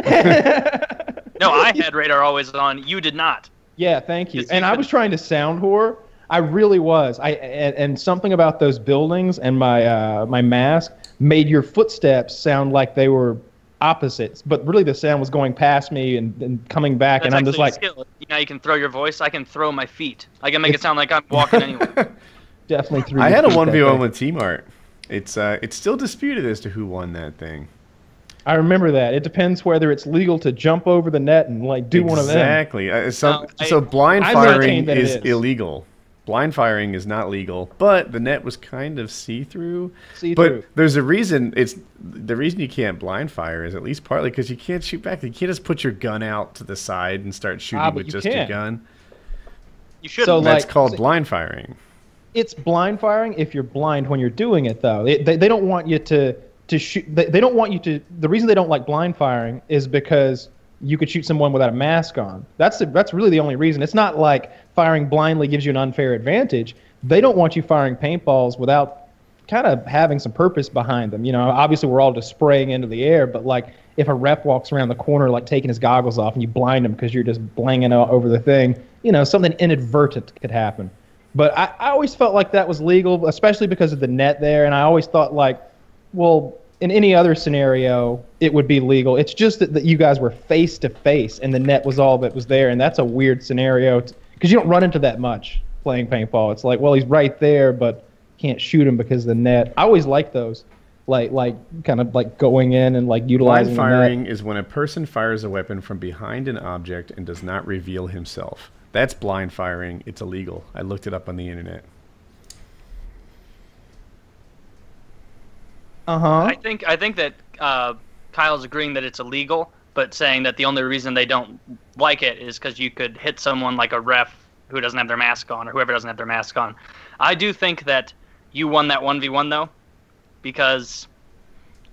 No, I had radar always on. You did not. Yeah, thank you. And I was trying to sound whore. I really was. I and, and something about those buildings and my uh, my mask made your footsteps sound like they were opposites, but really the sound was going past me and, and coming back, That's and I'm just like skill. You know, you can throw your voice. I can throw my feet. I can make it sound like I'm walking anywhere. definitely through. I had a one v one with Team Art. It's uh, it's still disputed as to who won that thing. I remember that. It depends whether it's legal to jump over the net and like do one of them. Exactly. Uh, so, No, I- so blind I firing maintain that it is, is. illegal. Blind firing is not legal, but the net was kind of see-through. See-through. But there's a reason. It's the reason you can't blind fire is at least partly because you can't shoot back. You can't just put your gun out to the side and start shooting Ah, with you just your gun. You should. So, not That's like- called so- blind firing. It's blind firing if you're blind when you're doing it, though. They, they, they don't want you to to shoot. They, they don't want you to. The reason they don't like blind firing is because you could shoot someone without a mask on. That's the, that's really the only reason. It's not like firing blindly gives you an unfair advantage. They don't want you firing paintballs without kind of having some purpose behind them. You know, obviously we're all just spraying into the air, but like if a rep walks around the corner like taking his goggles off and you blind him because you're just blanging over the thing, you know, something inadvertent could happen. But I, I always felt like that was legal, especially because of the net there, and I always thought like, well, in any other scenario, it would be legal. It's just that, that you guys were face to face and the net was all that was there, and that's a weird scenario because you don't run into that much playing paintball. It's like, well, he's right there, but can't shoot him because of the net. I always like those, like like kind of like going in and like utilizing Blind firing is when a person fires a weapon from behind an object and does not reveal himself. That's blind firing. It's illegal. I looked it up on the internet. Uh huh. I think I think that uh, Kyle's agreeing that it's illegal, but saying that the only reason they don't like it is because you could hit someone like a ref who doesn't have their mask on or whoever doesn't have their mask on. I do think that you won that one v one though, because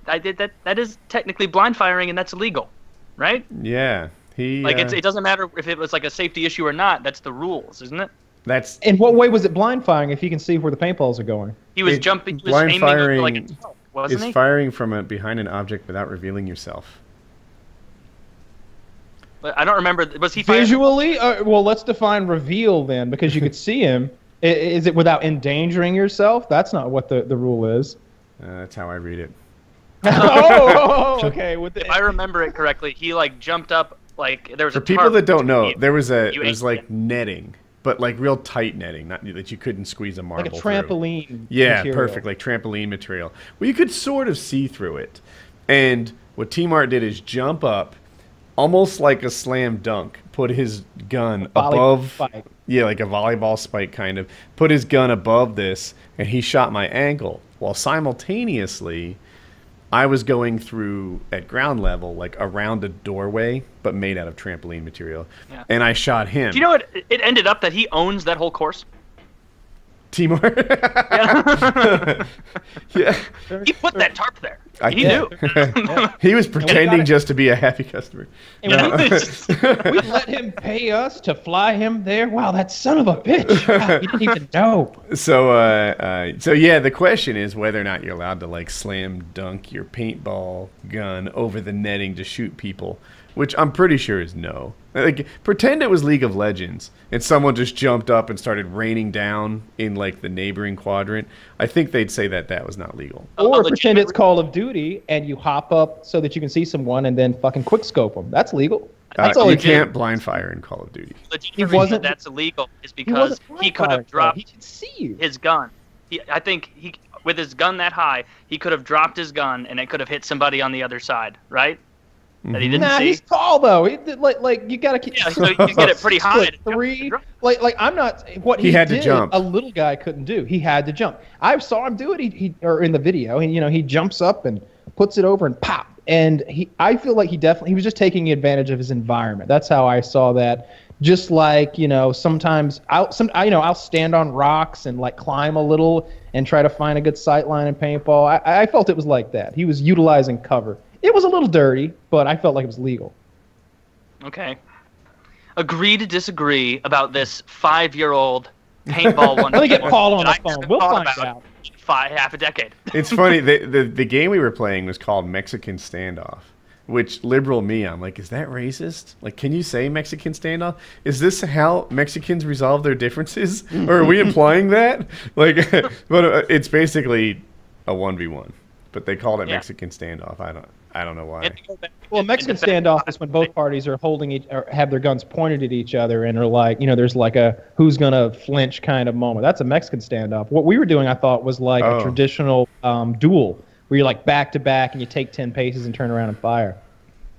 I did that. That is technically blind firing, and that's illegal, right? Yeah, he. Like it's, uh, it doesn't matter if it was like a safety issue or not. That's the rules, isn't it? that's In what way was it blind firing if you can see where the paintballs are going? He was It- jumping. He was blind aiming firing like a smoke, wasn't is he? firing from a, behind an object without revealing yourself. But I don't remember. Was he firing? Visually, uh, well, let's define reveal then, because you could see him. Is it without endangering yourself? That's not what the, the rule is. Uh, that's how I read it. oh, okay. With the, If I remember it correctly, he like jumped up like there was For a people that don't know, between you. there was a You it was like it. netting, but like real tight netting, not that you couldn't squeeze a marble. like a through. trampoline. Yeah, material. perfect, like trampoline material. Well, you could sort of see through it. And what Team Art did is jump up, almost like a slam dunk, put his gun above. spike. Yeah, like a volleyball spike kind of. Put his gun above this, and he shot my ankle. While simultaneously, I was going through at ground level, like around a doorway, but made out of trampoline material. Yeah. And I shot him. Do you know what? It ended up that he owns that whole course. Art? Yeah. yeah. he put that tarp there. I he knew. knew. he was pretending just to be a happy customer. And No. we, we let him pay us to fly him there. Wow, that son of a bitch! Wow, he didn't even know. so, uh, uh, so yeah, the question is whether or not you're allowed to like slam dunk your paintball gun over the netting to shoot people, which I'm pretty sure is no. Like, pretend it was League of Legends and someone just jumped up and started raining down in like the neighboring quadrant. I think they'd say that that was not legal. A- a Or pretend it's Call of Duty and you hop up so that you can see someone and then fucking quick scope them. That's legal. That's Uh, all you he can't blind fire in Call of Duty. legitimate He reason wasn't- that's illegal is because wasn't he, could have dropped though. He could see you. his gun. He, I think he, with his gun that high, he could have dropped his gun and it could have hit somebody on the other side, right? That he mm-hmm. didn't Nah, see. he's tall though. He did, like like you gotta keep. Yeah, so you get it pretty high. Six to foot jump- three. Like like I'm not. What He he, had to jump. A little guy couldn't do. He had to jump. I saw him do it. He, he or in the video, and you know he jumps up and puts it over and pop. And he, I feel like he definitely he was just taking advantage of his environment. That's how I saw that. Just like you know, sometimes I'll some I, you know I'll stand on rocks and like climb a little and try to find a good sight line in paintball. I, I felt it was like that. He was utilizing cover. It was a little dirty, but I felt like it was legal. Okay. Agree to disagree about this five-year-old paintball one. Let me get Paul on that the phone. We'll find out. Five, half a decade. It's funny. The, the the game we were playing was called Mexican Standoff, which liberal me, I'm like, is that racist? Like, can you say Mexican standoff? Is this how Mexicans resolve their differences? or are we implying that? Like, but uh, it's basically a one v one. But they called it Yeah. Mexican standoff. I don't, I don't know why. And to go back- Well, Mexican and to back- standoff is when both parties are holding each, or have their guns pointed at each other and are like, you know, there's like a who's gonna flinch kind of moment. That's a Mexican standoff. What we were doing, I thought, was like Oh. a traditional um, duel where you're like back to back and you take ten paces and turn around and fire.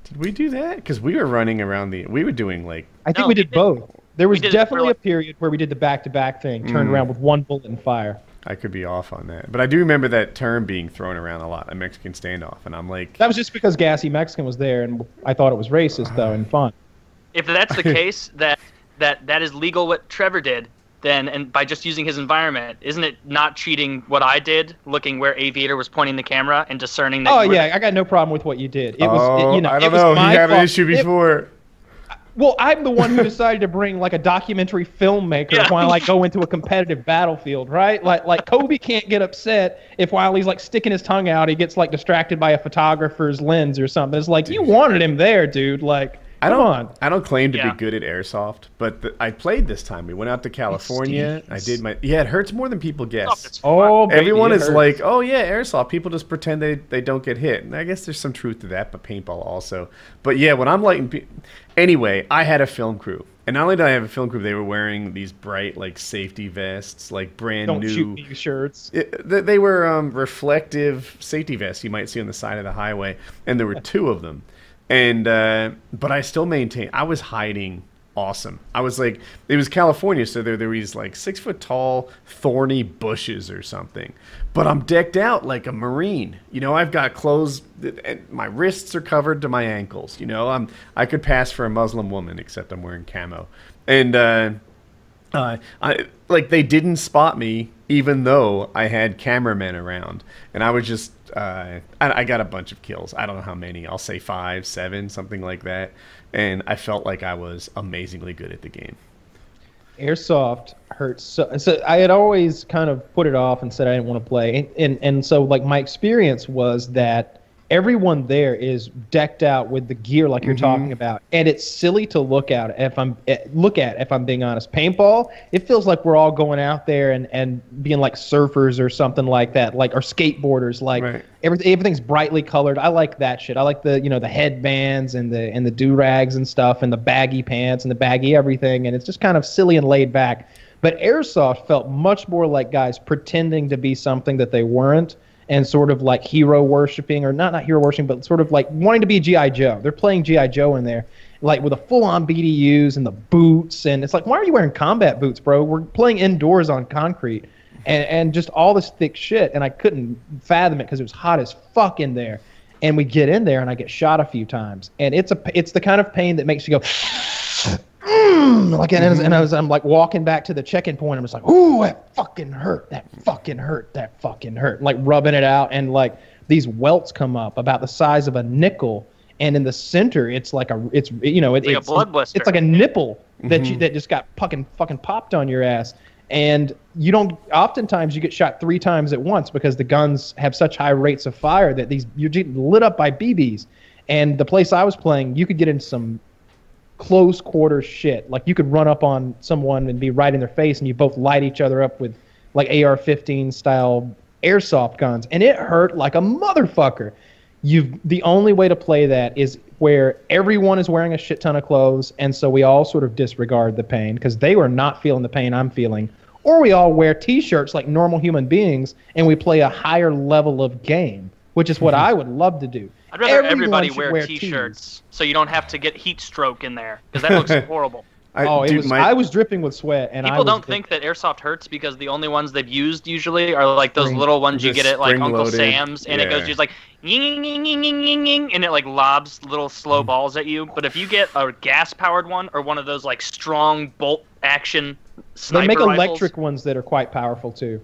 Did we do that? Because we were running around the, we were doing like, I think No, we we did did- both. There was did it for, definitely like- a period where we did the back to back thing, turned Mm. around with one bullet and fire. I could be off on that, but I do remember that term being thrown around a lot, a Mexican standoff, and I'm like, That was just because Gassy Mexican was there, and I thought it was racist though and fun. if that's the case, that that that is legal what Trevor did, then and by just using his environment, isn't it not cheating what I did, looking where Aviator was pointing the camera and discerning that? Oh yeah, I got no problem with what you did. It was, oh, it, you know, I don't was know. my He had an fault. issue It- before. Well, I'm the one who decided to bring like a documentary filmmaker Yeah. while like go into a competitive battlefield, right? Like like Kobe can't get upset if while he's like sticking his tongue out, he gets like distracted by a photographer's lens or something. It's like you wanted him there, dude. Like I don't. on. I don't claim to Yeah. be good at airsoft, but the, I played this time. We went out to California. I did my. Yeah, it hurts more than people guess. it's. Oh, baby, Everyone is hurts. like, "Oh yeah, airsoft." People just pretend they, they don't get hit, and I guess there's some truth to that. But paintball also. But yeah, when I'm lighting, anyway, I had a film crew, and not only did I have a film crew, they were wearing these bright like safety vests, like brand don't new. shoot me shirts. It, th- they were um, reflective safety vests you might see on the side of the highway, and there were two of them. And uh, but I still maintain I was hiding awesome. I was like, it was California, so there there these like six foot tall thorny bushes or something. But I'm decked out like a marine. You know, I've got clothes, and my wrists are covered to my ankles. You know, I'm I could pass for a Muslim woman, except I'm wearing camo. And uh, uh, I like they didn't spot me even though I had cameramen around, and I was just uh, I, I got a bunch of kills. I don't know how many. I'll say five, seven, something like that. And I felt like I was amazingly good at the game. airsoft hurts so, so i had always kind of put it off and said i didn't want to play and, and and so like my experience was that everyone there is decked out with the gear like you're talking about and it's silly to look at if i'm eh, look at if i'm being honest paintball it feels like we're all going out there and and being like surfers or something like that like or skateboarders like Right. everything everything's brightly colored. I like that shit. I like the you know the headbands and the and the do rags and stuff and the baggy pants and the baggy everything and it's just kind of silly and laid back. But airsoft felt much more like guys pretending to be something that they weren't and sort of like hero worshiping or not not hero worshiping but sort of like wanting to be GI Joe. They're playing GI Joe in there like with a full on BDUs and the boots and it's like why are you wearing combat boots, bro? We're playing indoors on concrete and, and just all this thick shit. And I couldn't fathom it because it was hot as fuck in there. And we get in there and I get shot a few times. And it's a it's the kind of pain that makes you go, "Mm," like and, and I was I'm like walking back to the check-in point. I'm just like, ooh, that fucking hurt. That fucking hurt. That fucking hurt. Like rubbing it out and like these welts come up about the size of a nickel. And in the center, it's like a, it's you know, it, like a it's blood blister. It's like a nipple that you that just got fucking fucking popped on your ass and you don't oftentimes you get shot three times at once because the guns have such high rates of fire that these you're getting lit up by bb's and the place i was playing you could get into some close quarter shit. Like you could run up on someone and be right in their face and you both light each other up with like ar-15 style airsoft guns. And it hurt like a motherfucker. You've the only way to play that is where everyone is wearing a shit ton of clothes and so we all sort of disregard the pain because they were not feeling the pain i'm feeling. Or we all wear t-shirts like normal human beings and we play a higher level of game which is what mm-hmm. i would love to do I'd rather Everyone everybody wear, wear t-shirts so you don't have to get heat stroke in there because that looks horrible. I, oh it dude, was, my- i was dripping with sweat and People was don't think that airsoft hurts because the only ones they've used usually are like those Spring- little ones you get at like Uncle spring-loaded. Sam's, and it goes just like ying ying ying ying ying ying ying, and it like lobs little slow mm. balls at you. But if you get a gas powered one or one of those like strong bolt action they sniper make rifles, electric ones that are quite powerful too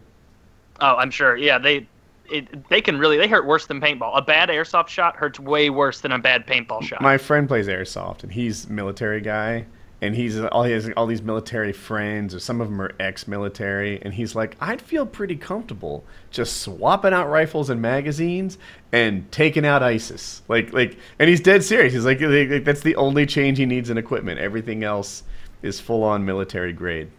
Oh, I'm sure. Yeah, they. It, they can really they hurt worse than paintball. A bad airsoft shot hurts way worse than a bad paintball shot. my friend plays airsoft and he's military guy and he's all he has all these military friends, or some of them are ex-military, and he's like, I'd feel pretty comfortable just swapping out rifles and magazines and taking out ISIS. Like, like, and he's dead serious. He's like, like that's the only change he needs in equipment. Everything else is full-on military grade.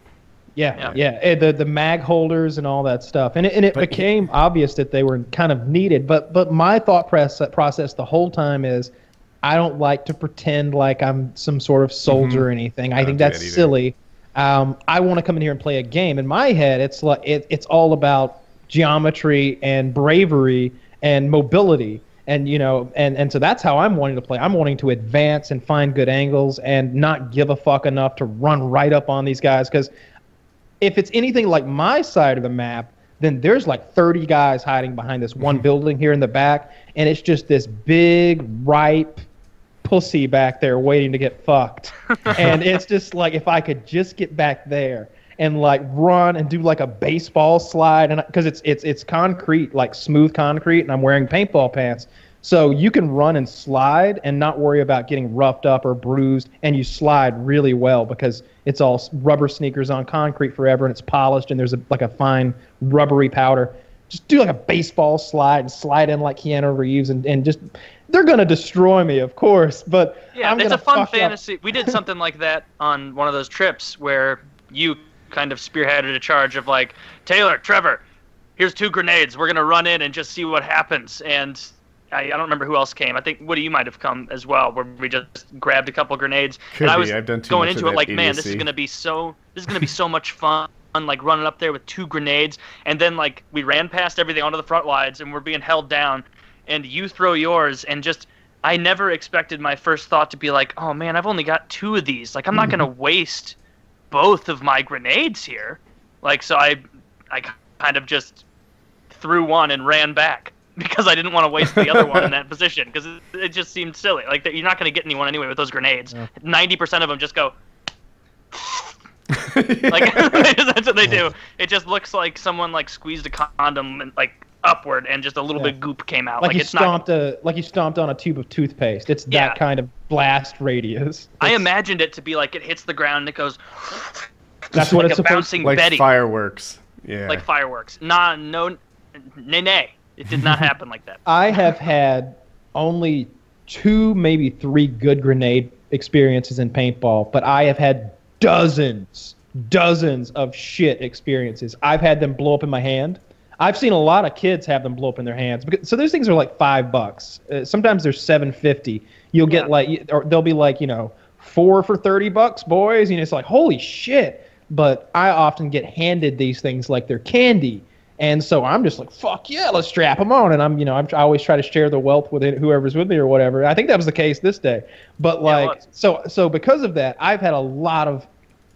Yeah, Yeah. yeah, eh, the the mag holders and all that stuff, and it, and it But- became obvious that they were kind of needed. But but my thought press, process the whole time is, I don't like to pretend like I'm some sort of soldier or anything. I, don't think that's that silly. Um, I want to come in here and play a game. In my head, it's like it, it's all about geometry and bravery and mobility. And you know, and, and so that's how I'm wanting to play. I'm wanting to advance and find good angles and not give a fuck enough to run right up on these guys because if it's anything like my side of the map, then there's like 30 guys hiding behind this one mhm. building here in the back, and it's just this big, ripe pussy back there waiting to get fucked. and it's just like if I could just get back there and like run and do like a baseball slide, and because it's it's it's concrete, like smooth concrete, and I'm wearing paintball pants. So you can run and slide and not worry about getting roughed up or bruised, and you slide really well because it's all rubber sneakers on concrete forever, and it's polished, and there's a, like a fine rubbery powder. Just do like a baseball slide and slide in like Keanu Reeves, and, and just they're gonna destroy me, of course. But Yeah, I'm it's a fun up. fantasy. We did something like that on one of those trips where you kind of spearheaded a charge of like, Taylor, Trevor, here's two grenades. We're gonna run in and just see what happens. And I, I don't remember who else came. I think Woody, you might have come as well, where we just grabbed a couple grenades. Could and I was I've done too going into it like, man, this is gonna be so. This is gonna be so much fun. Like running up there with two grenades, and then like we ran past everything onto the front lines, and we're being held down. And you throw yours, and just I never expected my first thought to be like, oh man, I've only got two of these. Like I'm not gonna mm-hmm. waste both of my grenades here. Like so, I I kind of just threw one and ran back because I didn't want to waste the other one in that position because it, it just seemed silly. Like you're not gonna get anyone anyway with those grenades. Ninety percent of them just go. like that's what they do. It just looks like someone like squeezed a condom and like upward and just a little Yeah. bit goop came out. like, Like, you it's not. stomped a like you stomped on a tube of toothpaste. It's that Yeah. kind of blast radius. I imagined it to be like it hits the ground and it goes that's what like it's a supposed. bouncing like Betty, fireworks. Yeah. like fireworks. Nah, no, nay, nay. It did not happen like that. I have had only two, maybe three good grenade experiences in paintball, but I have had dozens, dozens of shit experiences. I've had them blow up in my hand. I've seen a lot of kids have them blow up in their hands. So those things are like five bucks. Uh, sometimes they're seven fifty. You'll get Yeah. like, or they'll be like, you know, four for thirty bucks, boys. And it's like, holy shit. But I often get handed these things like they're candy. And so I'm just like, fuck yeah, let's strap them on. And I'm, you know, I'm, I always try to share the wealth with it, whoever's with me or whatever. I think that was the case this day. But like, was. so, so because of that, I've had a lot of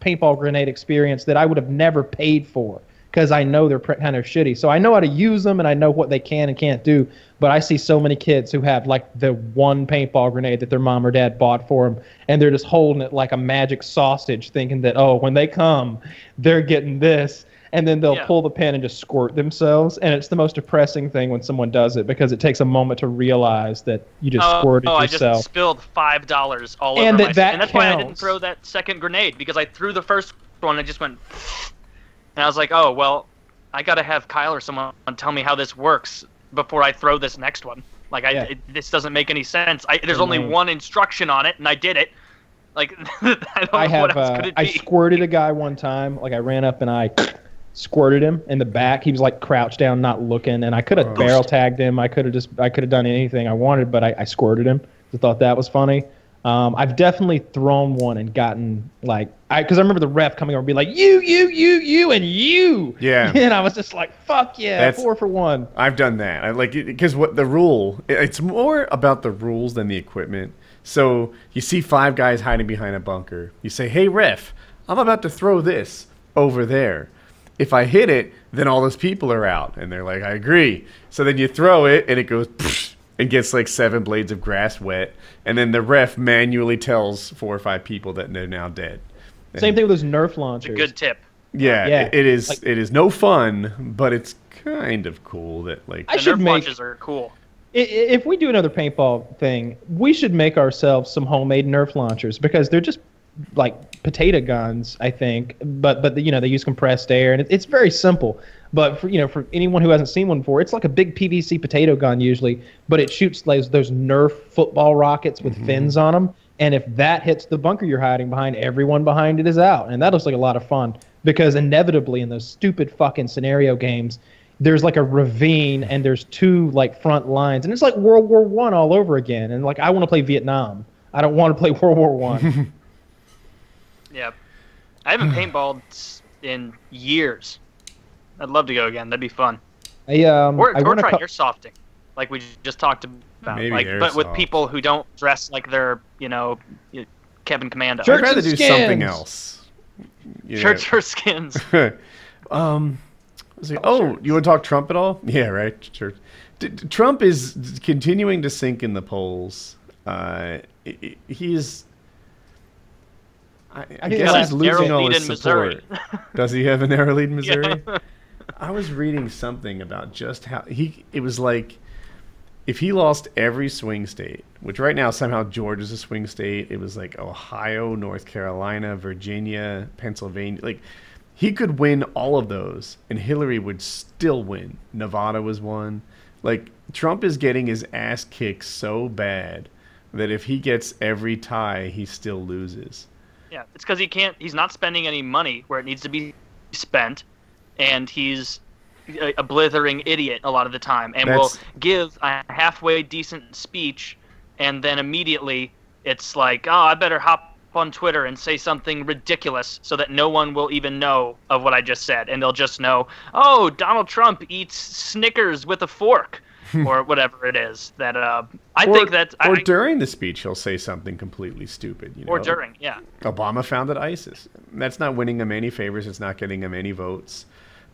paintball grenade experience that I would have never paid for because I know they're kind of shitty. So I know how to use them and I know what they can and can't do. But I see so many kids who have like the one paintball grenade that their mom or dad bought for them, and they're just holding it like a magic sausage, thinking that oh, when they come, they're getting this. And then they'll Yeah. pull the pin and just squirt themselves, and it's the most depressing thing when someone does it because it takes a moment to realize that you just Oh, squirted oh, I yourself. just spilled five dollars all And over that- that and that's why I didn't throw that second grenade because I threw the first one and it just went, and I was like, oh well, I gotta have Kyle or someone tell me how this works before I throw this next one. Like I, Yeah. it, this doesn't make any sense. I, there's only one instruction on it, and I did it. Like I don't I know have. Uh, I squirted a guy one time. Like I ran up and I squirted him in the back. He was like crouched down, not looking, and I could have Oh. barrel tagged him. I could have just. I could have done anything I wanted, but I, I squirted him. I thought that was funny. Um, I've definitely thrown one and gotten like I because I remember the ref coming over and be like you, you, you, you, and you. Yeah. And I was just like, fuck yeah, That's- four for one. I've done that. I like because what the rule. It's more about the rules than the equipment. So you see five guys hiding behind a bunker. You say, "Hey ref, I'm about to throw this over there. If I hit it, then all those people are out." And they're like, "I agree." So then you throw it, and it goes and gets like seven blades of grass wet, and then the ref manually tells four or five people that they're now dead. Same thing with those Nerf It's a launchers. good tip. Yeah, Yeah. it- it is. Like- it is no fun, but it's kind of cool that like I The should Nerf make- launches are cool. I- i- If we do another paintball thing, we should make ourselves some homemade Nerf launchers because they're just like potato guns, I think. But but you know they use compressed air, and it, it's very simple. But for you know for anyone who hasn't seen one before, it's like a big PVC potato gun usually, but it shoots those those Nerf football rockets with Mm-hmm. fins on them. And if that hits the bunker you're hiding behind, everyone behind it is out, and that looks like a lot of fun because inevitably in those stupid fucking scenario games. There's like a ravine and there's two like front lines and it's like World War One all over again and like I want to play Vietnam. I don't want to play World War One. Yeah. I haven't paintballed in years. I'd love to go again. That'd be fun. I um Or, I or run a try cou- airsofting, like we just talked about. Maybe like, but with people who don't dress like they're, you know, Kevin Commando. Sure. I'd rather and do something else. You know. Shirts or skins. um, let's see. oh, you want to talk Trump at all? Yeah, right. Sure. D- d- Trump is continuing to sink in the polls. Uh, i- i- he's. I, I guess he's losing all his support. Does he have a narrow lead in Yeah. Missouri? I was reading something about just how he. It was like if he lost every swing state, which right now somehow Georgia's a swing state. It was like Ohio, North Carolina, Virginia, Pennsylvania. Like he could win all of those, and Hillary would still win. Nevada was one. Like Trump is getting his ass kicked so bad that if he gets every tie, he still loses. Yeah, it's because he can't. He's not spending any money where it needs to be spent, and he's a, a blithering idiot a lot of the time, and will give a halfway decent speech, and then immediately it's like, oh, I better hop on Twitter and say something ridiculous so that no one will even know of what I just said, and they'll just know, oh, Donald Trump eats Snickers with a fork. or whatever it is that uh, I or, think that or I, during the speech he'll say something completely stupid. You know? or during yeah Obama founded ISIS. That's not winning him any favors. It's not getting him any votes.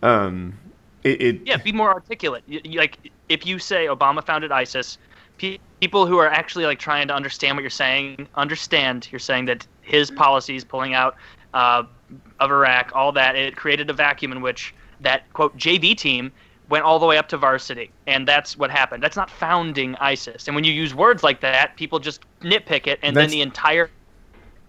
Um, it, it Yeah, be more articulate. Like if you say Obama founded ISIS, pe- people who are actually like trying to understand what you're saying understand you're saying that his policies pulling out uh, of Iraq, all that it created a vacuum in which that quote JV team went all the way up to varsity, and that's what happened. That's not founding ISIS. And when you use words like that, people just nitpick it, and That's- then the entire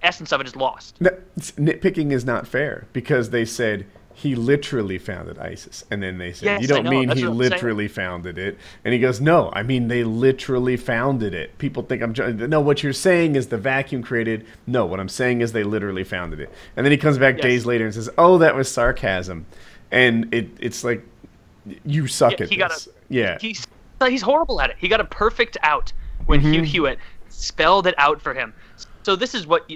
essence of it is lost. Nitpicking is not fair because they said he literally founded ISIS, and then they said Yes, you don't mean that's he I'm saying. literally founded it, and he goes, no, I mean they literally founded it. People think I'm. No, what you're saying is the vacuum created. No, what I'm saying is they literally founded it, and then he comes back Yes. days later and says, oh, that was sarcasm, and it it's like you suck Yeah, at he this. got a- yeah, He's he's horrible at it. He got a perfect out when mm-hmm. Hugh Hewitt spelled it out for him. So this is what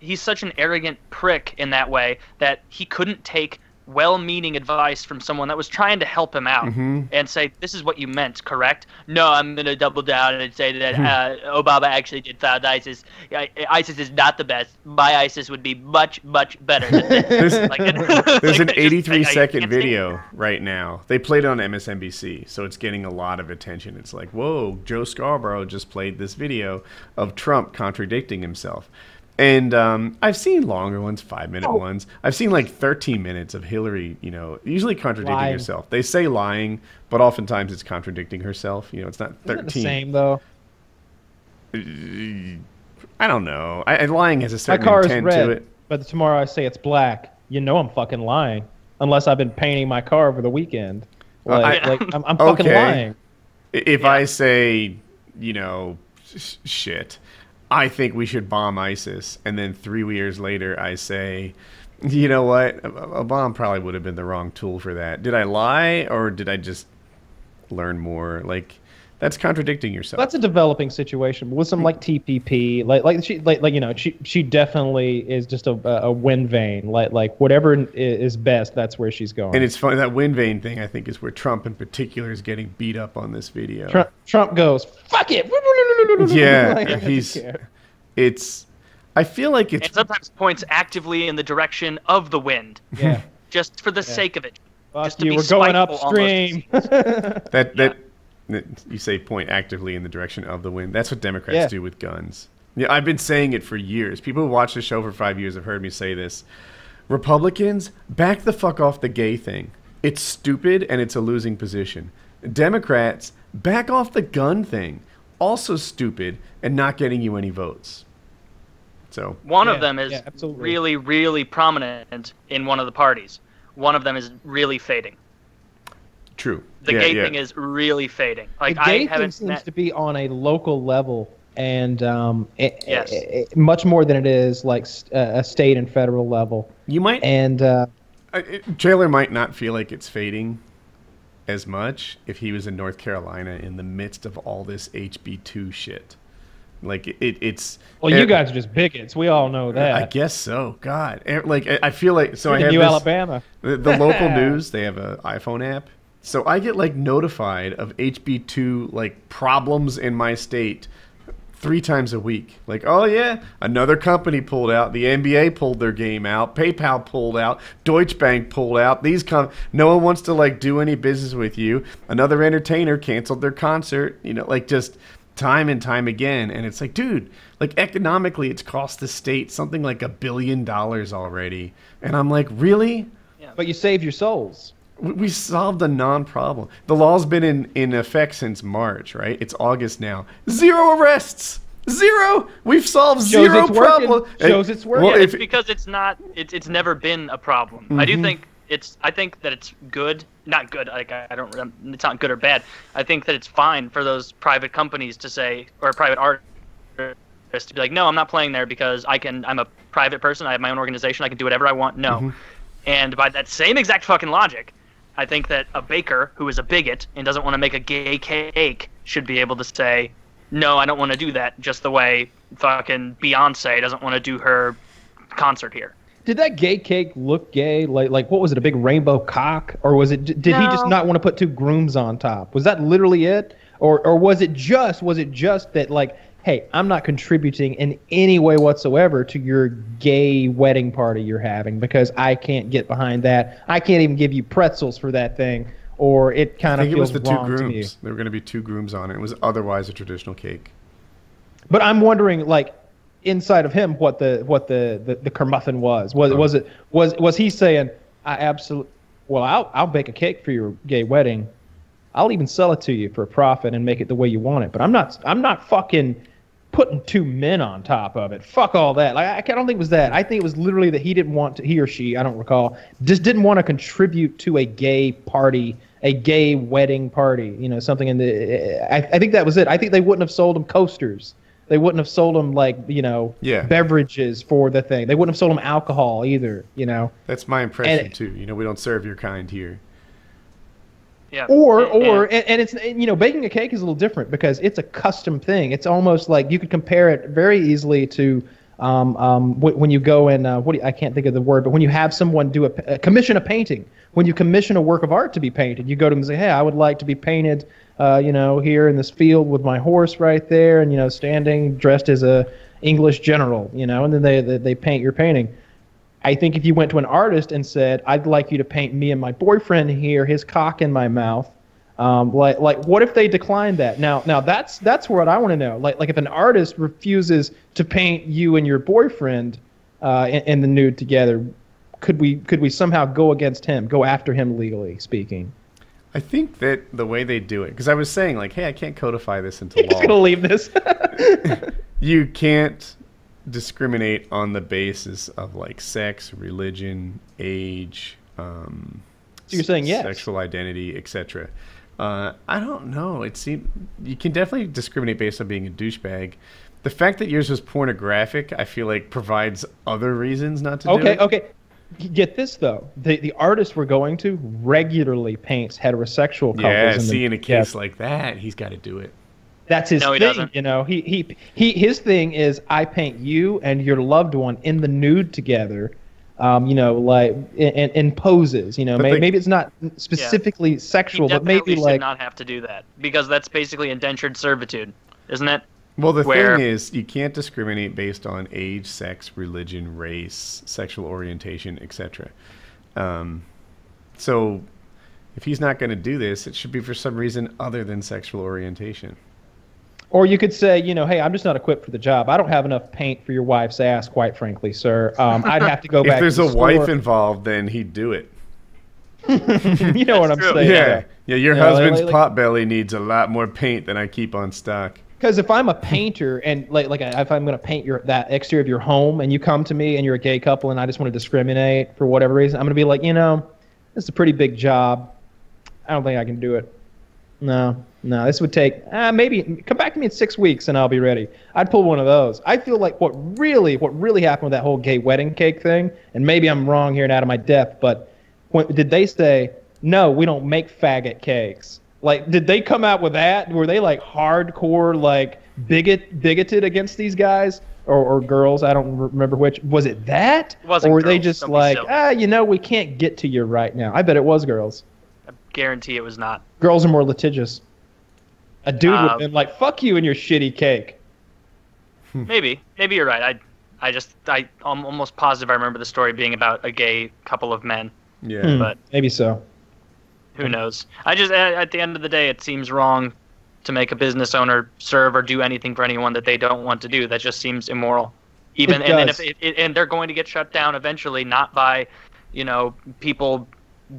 he's such an arrogant prick in that way that he couldn't take well-meaning advice from someone that was trying to help him out and say this is what you meant correct no i'm going to double down and say that uh, obama actually did found isis isis is not the best my isis would be much much better than this. There's, Like, there's like, an I just- 83 I- I second video right now. They played it on MSNBC, so it's getting a lot of attention. It's like, whoa, Joe Scarborough just played this video of Trump contradicting himself. And um, I've seen longer ones, five minute Oh. ones. I've seen like 13 minutes of Hillary, you know, usually contradicting Lying. herself. They say lying, but oftentimes it's contradicting herself. You know, it's not Isn't 13. it the same though? I don't know. I, and lying has a certain My car is red, to it. but tomorrow I say it's black. You know I'm fucking lying, unless I've been painting my car over the weekend. Like, I- like I'm, I'm fucking Okay. lying. If Yeah. I say, you know, sh- shit, I think we should bomb ISIS, and then three years later I say, you know what, a, bomb probably would have been the wrong tool for that. Did I lie, or did I just learn more? Like, that's contradicting yourself. That's a developing situation, with some like TPP, like like she like, like you know she she definitely is just a a wind vane. Like like whatever is best, that's where she's going. and it's funny that wind vane thing. I think is where Trump in particular is getting beat up on this video. Trump, Trump goes fuck it. Yeah, Like, he's. It's. I feel like it's and sometimes points actively in the direction of the wind yeah. just for the sake of it Fuck Just to you. be We're going spiteful upstream. That that, that you say point actively in the direction of the wind. That's what Democrats Yeah. do with guns. Yeah, I've been saying it for years. People who watch the show for five years have heard me say this. Republicans, back the fuck off the gay thing. It's stupid and it's a losing position. Democrats, back off the gun thing. Also stupid and not getting you any votes. So One Yeah, of them is yeah, really, really prominent in one of the parties. One of them is really fading. True. The yeah, gay yeah. thing is really fading. Like the I gay thing haven't seems met. to be on a local level and um, i- Yes. i- i- much more than it is like st- uh, a state and federal level. You might And uh, Taylor might not feel like it's fading as much if he was in North Carolina in the midst of all this HB2 shit. Like it, it's. well, you eh, guys are just bigots. We all know that. I guess so. God, Eh, like I I feel like so. I in have New this, Alabama. The, the local news, they have an iPhone app. So I get like notified of HB2 like problems in my state three times a week. Like, oh yeah, another company pulled out. The NBA pulled their game out. PayPal pulled out. Deutsche Bank pulled out. These com no one wants to like do any business with you. Another entertainer canceled their concert. You know, like just time and time again. And it's like, dude, like economically, it's cost the state something like a billion dollars already. And I'm like, really? Yeah. But you saved your souls. We- We solved a non-problem. The law's been in, in effect since March, right? It's August now. Zero arrests. Zero. We've solved Shows zero it's working. problem. Shows it's working. Well, if, it's because it's not. It's it's never been a problem. I Mm-hmm. do think it's. I think that it's good. Not good. Like I, I don't. It's not good or bad. I think that it's fine for those private companies to say or private artists to be like, no, I'm not playing there because I can. I'm a private person. I have my own organization. I can do whatever I want. No. Mm-hmm. And by that same exact fucking logic, I think that a baker who is a bigot and doesn't want to make a gay cake should be able to say, no, I don't want to do that. Just the way fucking Beyonce doesn't want to do her concert here. Did that gay cake look gay? Like, like what was it? A big rainbow cock, or was it? Did he just not want to put two grooms on top? Was that literally it, or or was it just? Was it just that like, hey, I'm not contributing in any way whatsoever to your gay wedding party you're having because I can't get behind that. I can't even give you pretzels for that thing, or it kind of think it was the two wrong grooms. There were going to be two grooms on it. It was otherwise a traditional cake. But I'm wondering, like, inside of him, what the what the the, the kermuffin was. Was was it was was he saying, I absolutely, well, I'll I'll bake a cake for your gay wedding. I'll even sell it to you for a profit and make it the way you want it. But I'm not I'm not fucking putting two men on top of it. Fuck all that. Like I, I don't think it was that. I think it was literally that he didn't want to. He or she, I don't recall, just didn't want to contribute to a gay party. A gay wedding party, you know, something in the. I, I think that was it. I think they wouldn't have sold him coasters. They wouldn't have sold them like you know Yeah. beverages for the thing. They wouldn't have sold them alcohol either. You know, That's my impression And- too. You know, we don't serve your kind here. Yeah. or And- or and- and, it's you know baking a cake is a little different because it's a custom thing. It's almost like you could compare it very easily to um, um, when you go and uh, what do you, I can't think of the word, but when you have someone do a, uh, commission a painting, when you commission a work of art to be painted, you go to them and say, hey, I would like to be painted, uh, you know, here in this field with my horse right there, and you know, standing dressed as a English general, you know, and then they they, they paint your painting. I think if you went to an artist and said, "I'd like you to paint me and my boyfriend here, his cock in my mouth," um, like like what if they declined that? Now now that's that's what I want to know. Like like if an artist refuses to paint you and your boyfriend uh, in, in the nude together, could we could we somehow go against him, go after him legally speaking? I think that the way they do it, because I was saying like, hey, I can't codify this into He's law. gonna leave this. you can't discriminate on the basis of like sex, religion, age, um, So you're saying yes. sexual identity, etc. Uh, I don't know. It seems you can definitely discriminate based on being a douchebag. The fact that yours was pornographic, I feel like provides other reasons not to do Okay, okay. Get this though, the the artist we're going to regularly paints heterosexual couples. Yeah, in the- see, in a Yeah, case like that, he's got to do it. That's his No, he thing. doesn't. You know, he he he his thing is I paint you and your loved one in the nude together. Um, you know, like in, in, in poses. You know, maybe, they- maybe it's not specifically he sexual, but definitely maybe should like not have to do that because that's basically indentured servitude, isn't it? Well, the Where- thing is, you can't discriminate based on age, sex, religion, race, sexual orientation, etc. Um, so, if he's not going to do this, it should be for some reason other than sexual orientation. Or you could say, you know, hey, I'm just not equipped for the job. I don't have enough paint for your wife's ass, quite frankly, sir. Um, I'd have to go back. if there's to a the wife involved, then he'd do it. you know what I'm true. saying? Yeah, yeah. Your Yeah, like- husband's like- pot belly needs a lot more paint than I keep on stock. Because if I'm a painter and like like if I'm gonna paint your that exterior of your home and you come to me and you're a gay couple and I just want to discriminate for whatever reason, I'm gonna be like, you know, this is a pretty big job. I don't think I can do it. No, no, this would take uh, maybe come back to me in six weeks and I'll be ready. I'd pull one of those. I feel like what really what really happened with that whole gay wedding cake thing, and maybe I'm wrong here and out of my depth, but when, did they say no? We don't make faggot cakes. Like, did they come out with that? Were they like hardcore like bigot bigoted against these guys? Or, or girls, I don't remember which. Was it that? It wasn't or were they just like, silly. ah, you know, we can't get to you right now? I bet it was girls. I guarantee it was not. Girls are more litigious. A dude would Uh, have been like, "Fuck you and your shitty cake." Maybe, maybe you're right. I, I just, I, I'm almost positive I remember the story being about a gay couple of men. Yeah. Hmm, But- maybe so. Who knows? I just, at, at the end of the day, it seems wrong to make a business owner serve or do anything for anyone that they don't want to do. That just seems immoral. Even It and then if it, it, and they're going to get shut down eventually, not by, you know, people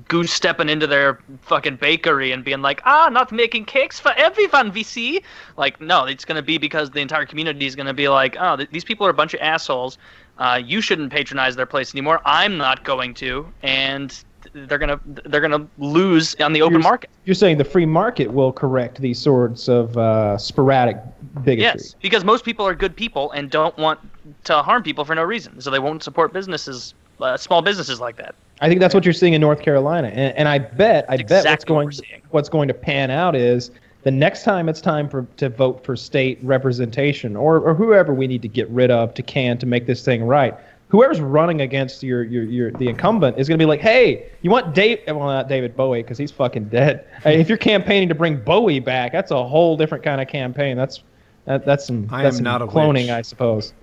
goose stepping into their fucking bakery and being like, ah, not making cakes for everyone, we see. Like, no, it's going to be because the entire community is going to be like, oh, th- these people are a bunch of assholes. Uh, you shouldn't patronize their place anymore. I'm not going to, and they're gonna they're gonna lose on the open You're- market. You're saying the free market will correct these sorts of uh, sporadic bigotry. Yes, because most people are good people and don't want to harm people for no reason, so they won't support businesses, uh, small businesses like that. I think that's what you're seeing in North Carolina, and, and I bet I bet what's Exactly what going what's going to pan out is the next time it's time for to vote for state representation or or whoever we need to get rid of to can to make this thing right. Whoever's running against your your, your the incumbent is going to be like, hey, you want Dave? Well, not David Bowie because he's fucking dead. Hey, if you're campaigning to bring Bowie back, that's a whole different kind of campaign. That's that, that's some I that's am some not cloning, witch. I suppose.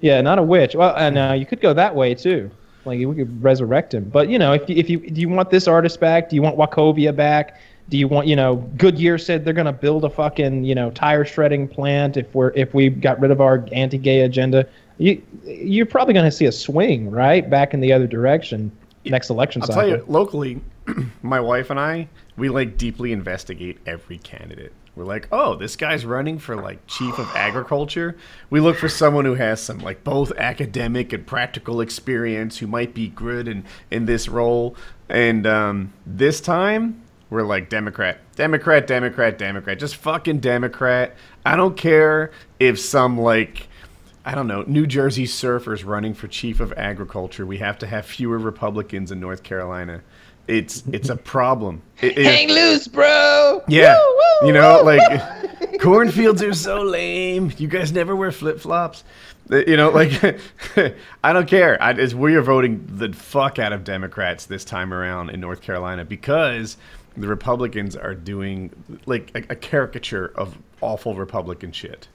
Yeah, not a witch. Well, and uh, you could go that way too. Like we could resurrect him. But you know, if you, if you do you want this artist back? Do you want Wachovia back? Do you want you know? Goodyear said they're gonna build a fucking you know tire shredding plant if we're if we got rid of our anti-gay agenda. You you're probably gonna see a swing right back in the other direction next election cycle. I'll cycle. tell you, locally, my wife and I, we like deeply investigate every candidate. We're like, oh, this guy's running for like chief of agriculture. We look for someone who has some like both academic and practical experience who might be good in in this role. And um, this time, we're like Democrat, Democrat, Democrat, Democrat, just fucking Democrat. I don't care if some like. I don't know, New Jersey surfers running for chief of agriculture. We have to have fewer Republicans in North Carolina. It's it's a problem. It- it- Hang loose, bro. yeah, Woo, woo, you know, woo. like cornfields are so lame. You guys never wear flip flops. Uh, you know, like I don't care. I, it's, we are voting the fuck out of Democrats this time around in North Carolina because the Republicans are doing like a, a caricature of awful Republican shit.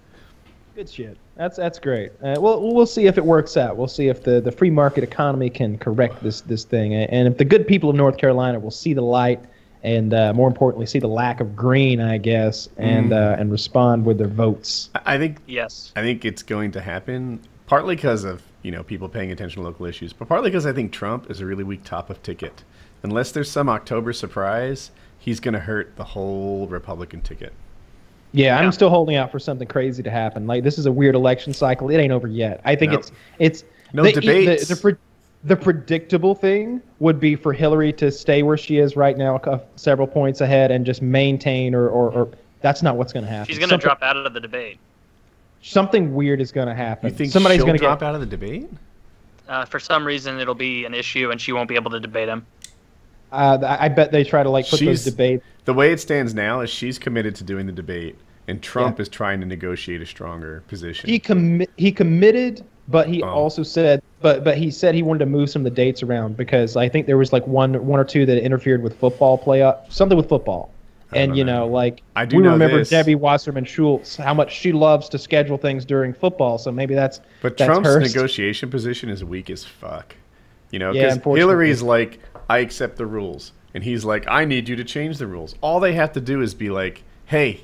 Good shit. That's that's great. Uh, well, we'll see if it works out. We'll see if the, the free market economy can correct this this thing, and if the good people of North Carolina will see the light, and uh, more importantly, see the lack of green, I guess, and uh, and respond with their votes. I- I think Yes. I think it's going to happen partly because of you know people paying attention to local issues, but partly because I think Trump is a really weak top of ticket. Unless there's some October surprise, he's going to hurt the whole Republican ticket. Yeah, Yeah. I'm still holding out for something crazy to happen. Like this is a weird election cycle. It ain't over yet. I think No. it's it's No the, debates. The, the, pre- the predictable thing would be for Hillary to stay where she is right now, a several points ahead, and just maintain, or or, or that's not what's going to happen. She's going to drop out of the debate. Something weird is going to happen. You think somebody's going to drop get? out of the debate? Uh, for some reason, it'll be an issue, and she won't be able to debate him. Uh, I I bet they try to like put She's- those debates. The way it stands now is she's committed to doing the debate, and Trump is trying to negotiate a stronger position. He commi- he committed, but he Oh. also said, but but he said he wanted to move some of the dates around because I think there was like one one or two that interfered with football playoff, something with football. And you know. know, like I do we know remember this. Debbie Wasserman Schultz, how much she loves to schedule things during football. So maybe that's But that's Trump's negotiation position is weak as fuck. You know, because unfortunately. Hillary's like, I accept the rules. And he's like, I need you to change the rules. All they have to do is be like, hey,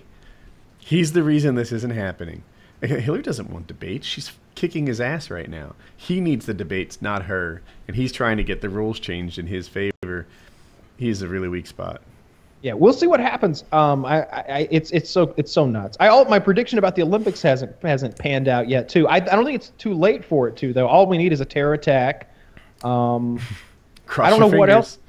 he's the reason this isn't happening. Hillary doesn't want debates. She's kicking his ass right now. He needs the debates, not her. And he's trying to get the rules changed in his favor. He's a really weak spot. Yeah, we'll see what happens. Um, I, I, it's it's so it's so nuts. I all my prediction about the Olympics hasn't hasn't panned out yet too. I, I don't think it's too late for it to though. All we need is a terror attack. Um, Cross I don't know what else.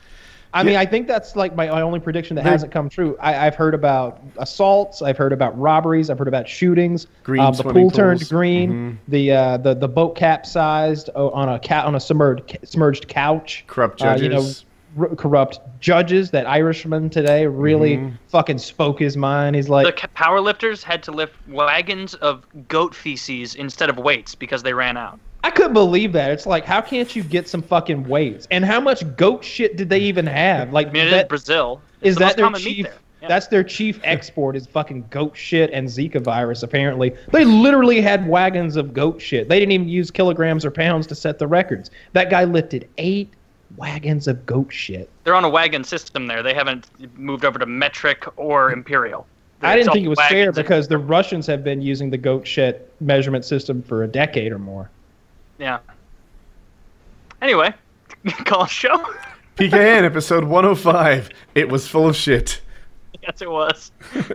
I mean, I think that's like my, my only prediction that hasn't come true. I, I've heard about assaults. I've heard about robberies. I've heard about shootings. Green um, the swimming pool turned pools. green. Mhm. The uh, the the boat capsized on a ca- on a submerged submerged couch. Corrupt Uh, you know, judges. r- corrupt judges. That Irishman today really Mhm. fucking spoke his mind. He's like, The ca- powerlifters had to lift wagons of goat feces instead of weights because they ran out. I couldn't believe that. It's like, how can't you get some fucking weights? And how much goat shit did they even have? Like, I mean, it is that, Brazil. It's is the that their chief? Yeah. That's their chief export is fucking goat shit and Zika virus. Apparently, they literally had wagons of goat shit. They didn't even use kilograms or pounds to set the records. That guy lifted eight wagons of goat shit. They're on a wagon system there. They haven't moved over to metric or imperial. I didn't think it was fair because the Russians have been using the goat shit measurement system for a decade or more. Yeah. Anyway, call show. PKN episode 105. It was full of shit. yes, it was.